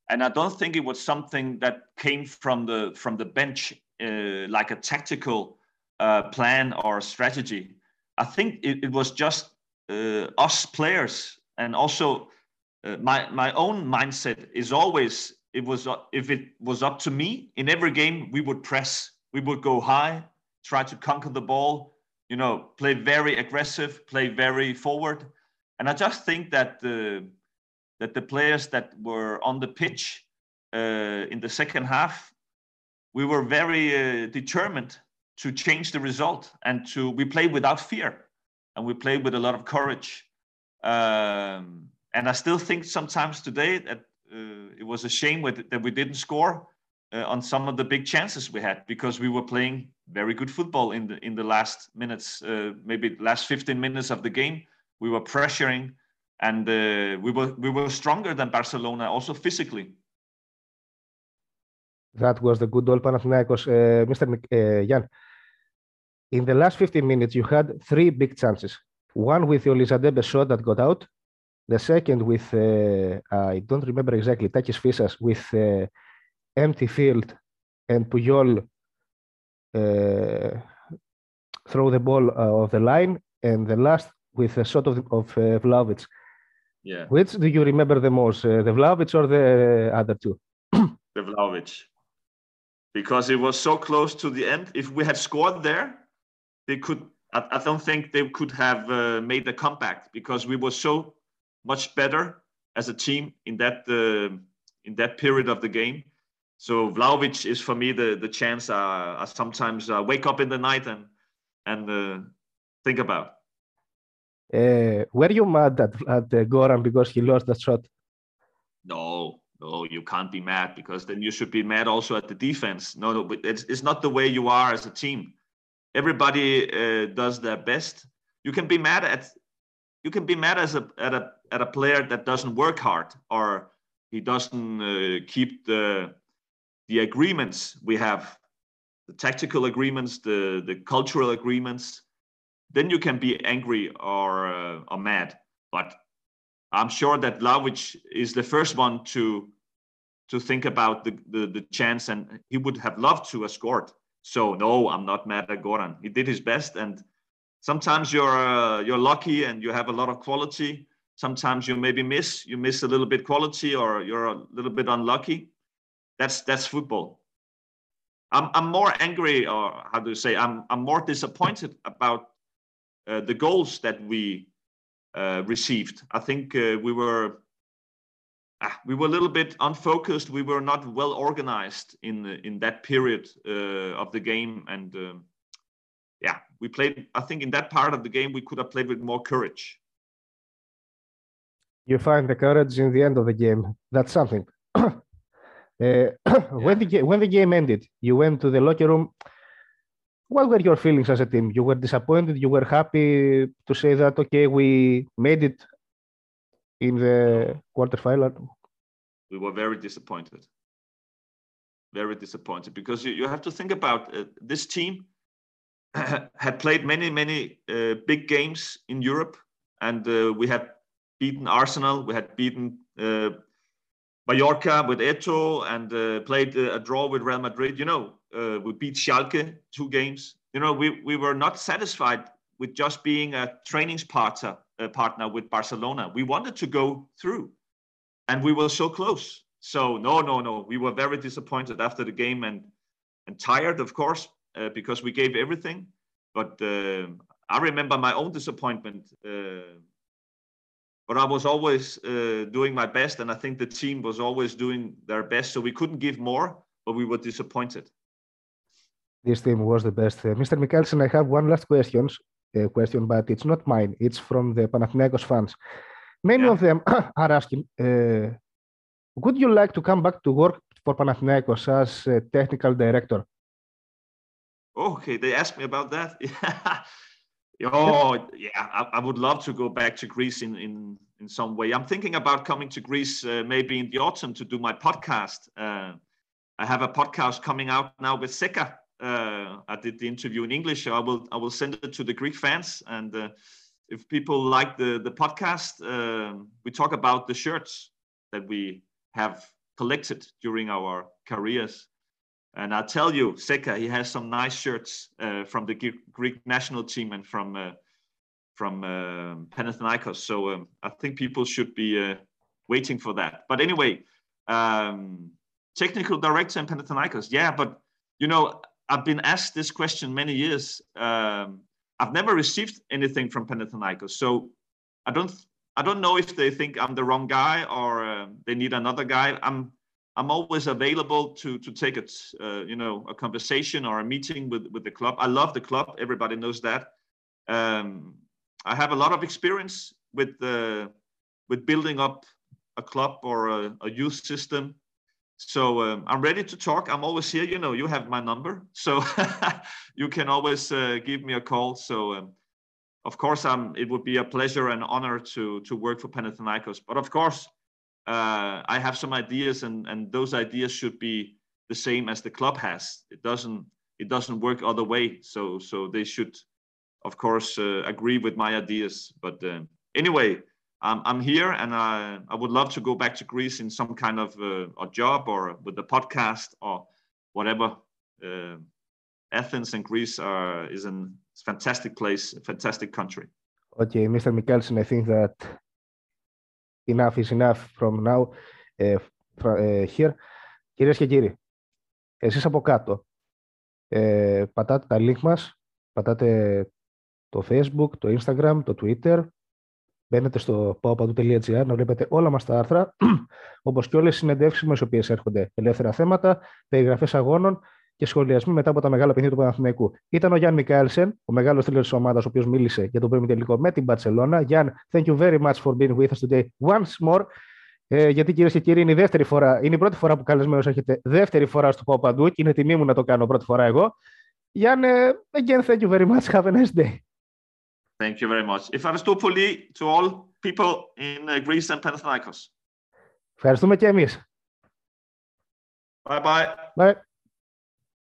and I don't think it was something that came from the from the bench, uh, like a tactical uh, plan or strategy. I think it, it was just uh, us players, and also uh, my my own mindset is always it was if it was up to me in every game we would press, we would go high, try to conquer the ball, you know, play very aggressive, play very forward and I just think that the that the players that were on the pitch uh, in the second half, we were very uh, determined to change the result and to we played without fear and we played with a lot of courage. Um, and I still think sometimes today that uh, it was a shame with, that we didn't score uh, on some of the big chances we had because we were playing very good football in the in the last minutes, uh, maybe last 15 minutes of the game we were pressuring, and uh, we were we were stronger than Barcelona also physically. That was the good old Panathinaikos, uh, Mr. Uh, Jan. In the last 15 minutes, you had three big chances. One with Olisadebe shot that got out. The second with, uh, I don't remember exactly, Takis Fyssas with uh, empty field and Puyol uh, throw the ball uh, off the line. And the last with a shot of, of uh, Vlaović. Yeah. Which do you remember the most, uh, the Vlaović or the other two? the Vlaović. Because it was so close to the end. If we had scored there, they could. I, I don't think they could have uh, made a comeback because we were so much better as a team in that uh, in that period of the game. So Vlaović is for me the the chance I, I sometimes uh, wake up in the night and and uh, think about. Uh, were you mad at, at uh, Goran because he lost that shot? No, no, you can't be mad because then you should be mad also at the defense. No, no, it's, it's not the way you are as a team. Everybody uh, does their best. You can be mad at you can be mad as a at a at a player that doesn't work hard or he doesn't uh, keep the the agreements we have, the tactical agreements, the the cultural agreements then you can be angry or uh, or mad. But I'm sure that Vlaović is the first one to to think about the, the, the chance, and he would have loved to have scored. So no, I'm not mad at Goran. He did his best, and sometimes you're uh, you're lucky and you have a lot of quality. Sometimes you maybe miss, you miss a little bit quality, or you're a little bit unlucky. That's that's football. I'm I'm more angry, or how do you say? I'm I'm more disappointed about uh, the goals that we received. I think uh, we were ah, we were a little bit unfocused. We were not well organized in in that period of the game, and um, yeah, we played. I think in that part of the game we could have played with more courage. You find the courage in the end of the game. That's something. uh, yeah. when the when the game ended, you went to the locker room what were your feelings as a team? You were disappointed. You were happy to say that okay, we made it in the quarterfinal. We were very disappointed. Very disappointed because you, you have to think about uh, this team had played many many uh, big games in Europe, and uh, we had beaten Arsenal. We had beaten uh, Mallorca with Eto'o and uh, played a draw with Real Madrid. You know, uh, we beat Schalke two games. You know, we, we were not satisfied with just being a training partner, uh, partner with Barcelona. We wanted to go through, and we were so close. So no, no, no. We were very disappointed after the game and and tired, of course, uh, because we gave everything. But uh, I remember my own disappointment. Uh, but I was always doing my best, and I think the team was always doing their best. So we couldn't give more, but we were disappointed this team was the best. Mr. Michaelsen, I have one last question, uh, question, but it's not mine. It's from the Panathinaikos fans. Many yeah. of them are asking, uh, would you like to come back to work for Panathinaikos as a technical director? Okay, they asked me about that. oh, yeah, I, I, would love to go back to Greece in, in, in some way. I'm thinking about coming to Greece uh, maybe in the autumn to do my podcast. Uh, I have a podcast coming out now with Zeca. Uh, I did the interview in English, I will I will send it to the Greek fans. And uh, if people like the the podcast, uh, we talk about the shirts that we have collected during our careers. And I tell you, Zeca, he has some nice shirts uh, from the Greek national team and from uh, from uh, Panathinaikos. So um, I think people should be waiting for that. But anyway, um, technical director in Panathinaikos. Yeah, but you know, I've been asked this question many years. Um, I've never received anything from Panathinaikos, so I don't. I don't know if they think I'm the wrong guy or uh, they need another guy. I'm. I'm always available to to take a uh, you know a conversation or a meeting with with the club. I love the club. Everybody knows that. Um, I have a lot of experience with uh, with building up a club or a, a youth system so um, I'm ready to talk. I'm always here. You know, you have my number, so you can always uh, give me a call. So, um, of course, um, it would be a pleasure and honor to to work for Panathinaikos. But of course, uh, I have some ideas, and and those ideas should be the same as the club has. It doesn't it doesn't work other way. So so they should, of course, uh, agree with my ideas. But uh, anyway um, I'm here and I, I would love to go back to Greece in some kind of uh, a job or with the podcast or whatever. Uh, Athens and Greece are, is a fantastic place, a fantastic country. Okay, Mr. Michaelsen, I think that enough is enough from now uh, from, uh, here. Κυρίες και κύριοι, εσείς από κάτω ε, πατάτε τα link μας, πατάτε το Facebook, το Instagram, το Twitter, Μπαίνετε στο pawpadu.gr να βλέπετε όλα μας τα άρθρα, όπως και όλες οι συνεντεύξεις μας, οι οποίες έρχονται ελεύθερα θέματα, περιγραφές αγώνων και σχολιασμοί μετά από τα μεγάλα παιχνίδια του Παναθηναϊκού. Ήταν ο Γιάννη Μικάελσεν, ο μεγάλος θρύλο της ομάδας, ο οποίος μίλησε για τον πρώτο τελικό με την Παρσελώνα. Γιάννη, thank you very much for being with us today once more. Ε, γιατί κυρίες και κύριοι, είναι η δεύτερη φορά, είναι η πρώτη φορά που καλεσμένος έρχεται δεύτερη φορά στο Πάω Παντού και είναι τιμή μου να το κάνω πρώτη φορά εγώ. Γιάννη, again, thank you very much. Have a nice day. Thank you very much. Ευχαριστώ to all people in uh, Greece and Panathinaikos. Ευχαριστούμε και εμείς. Bye bye. Bye.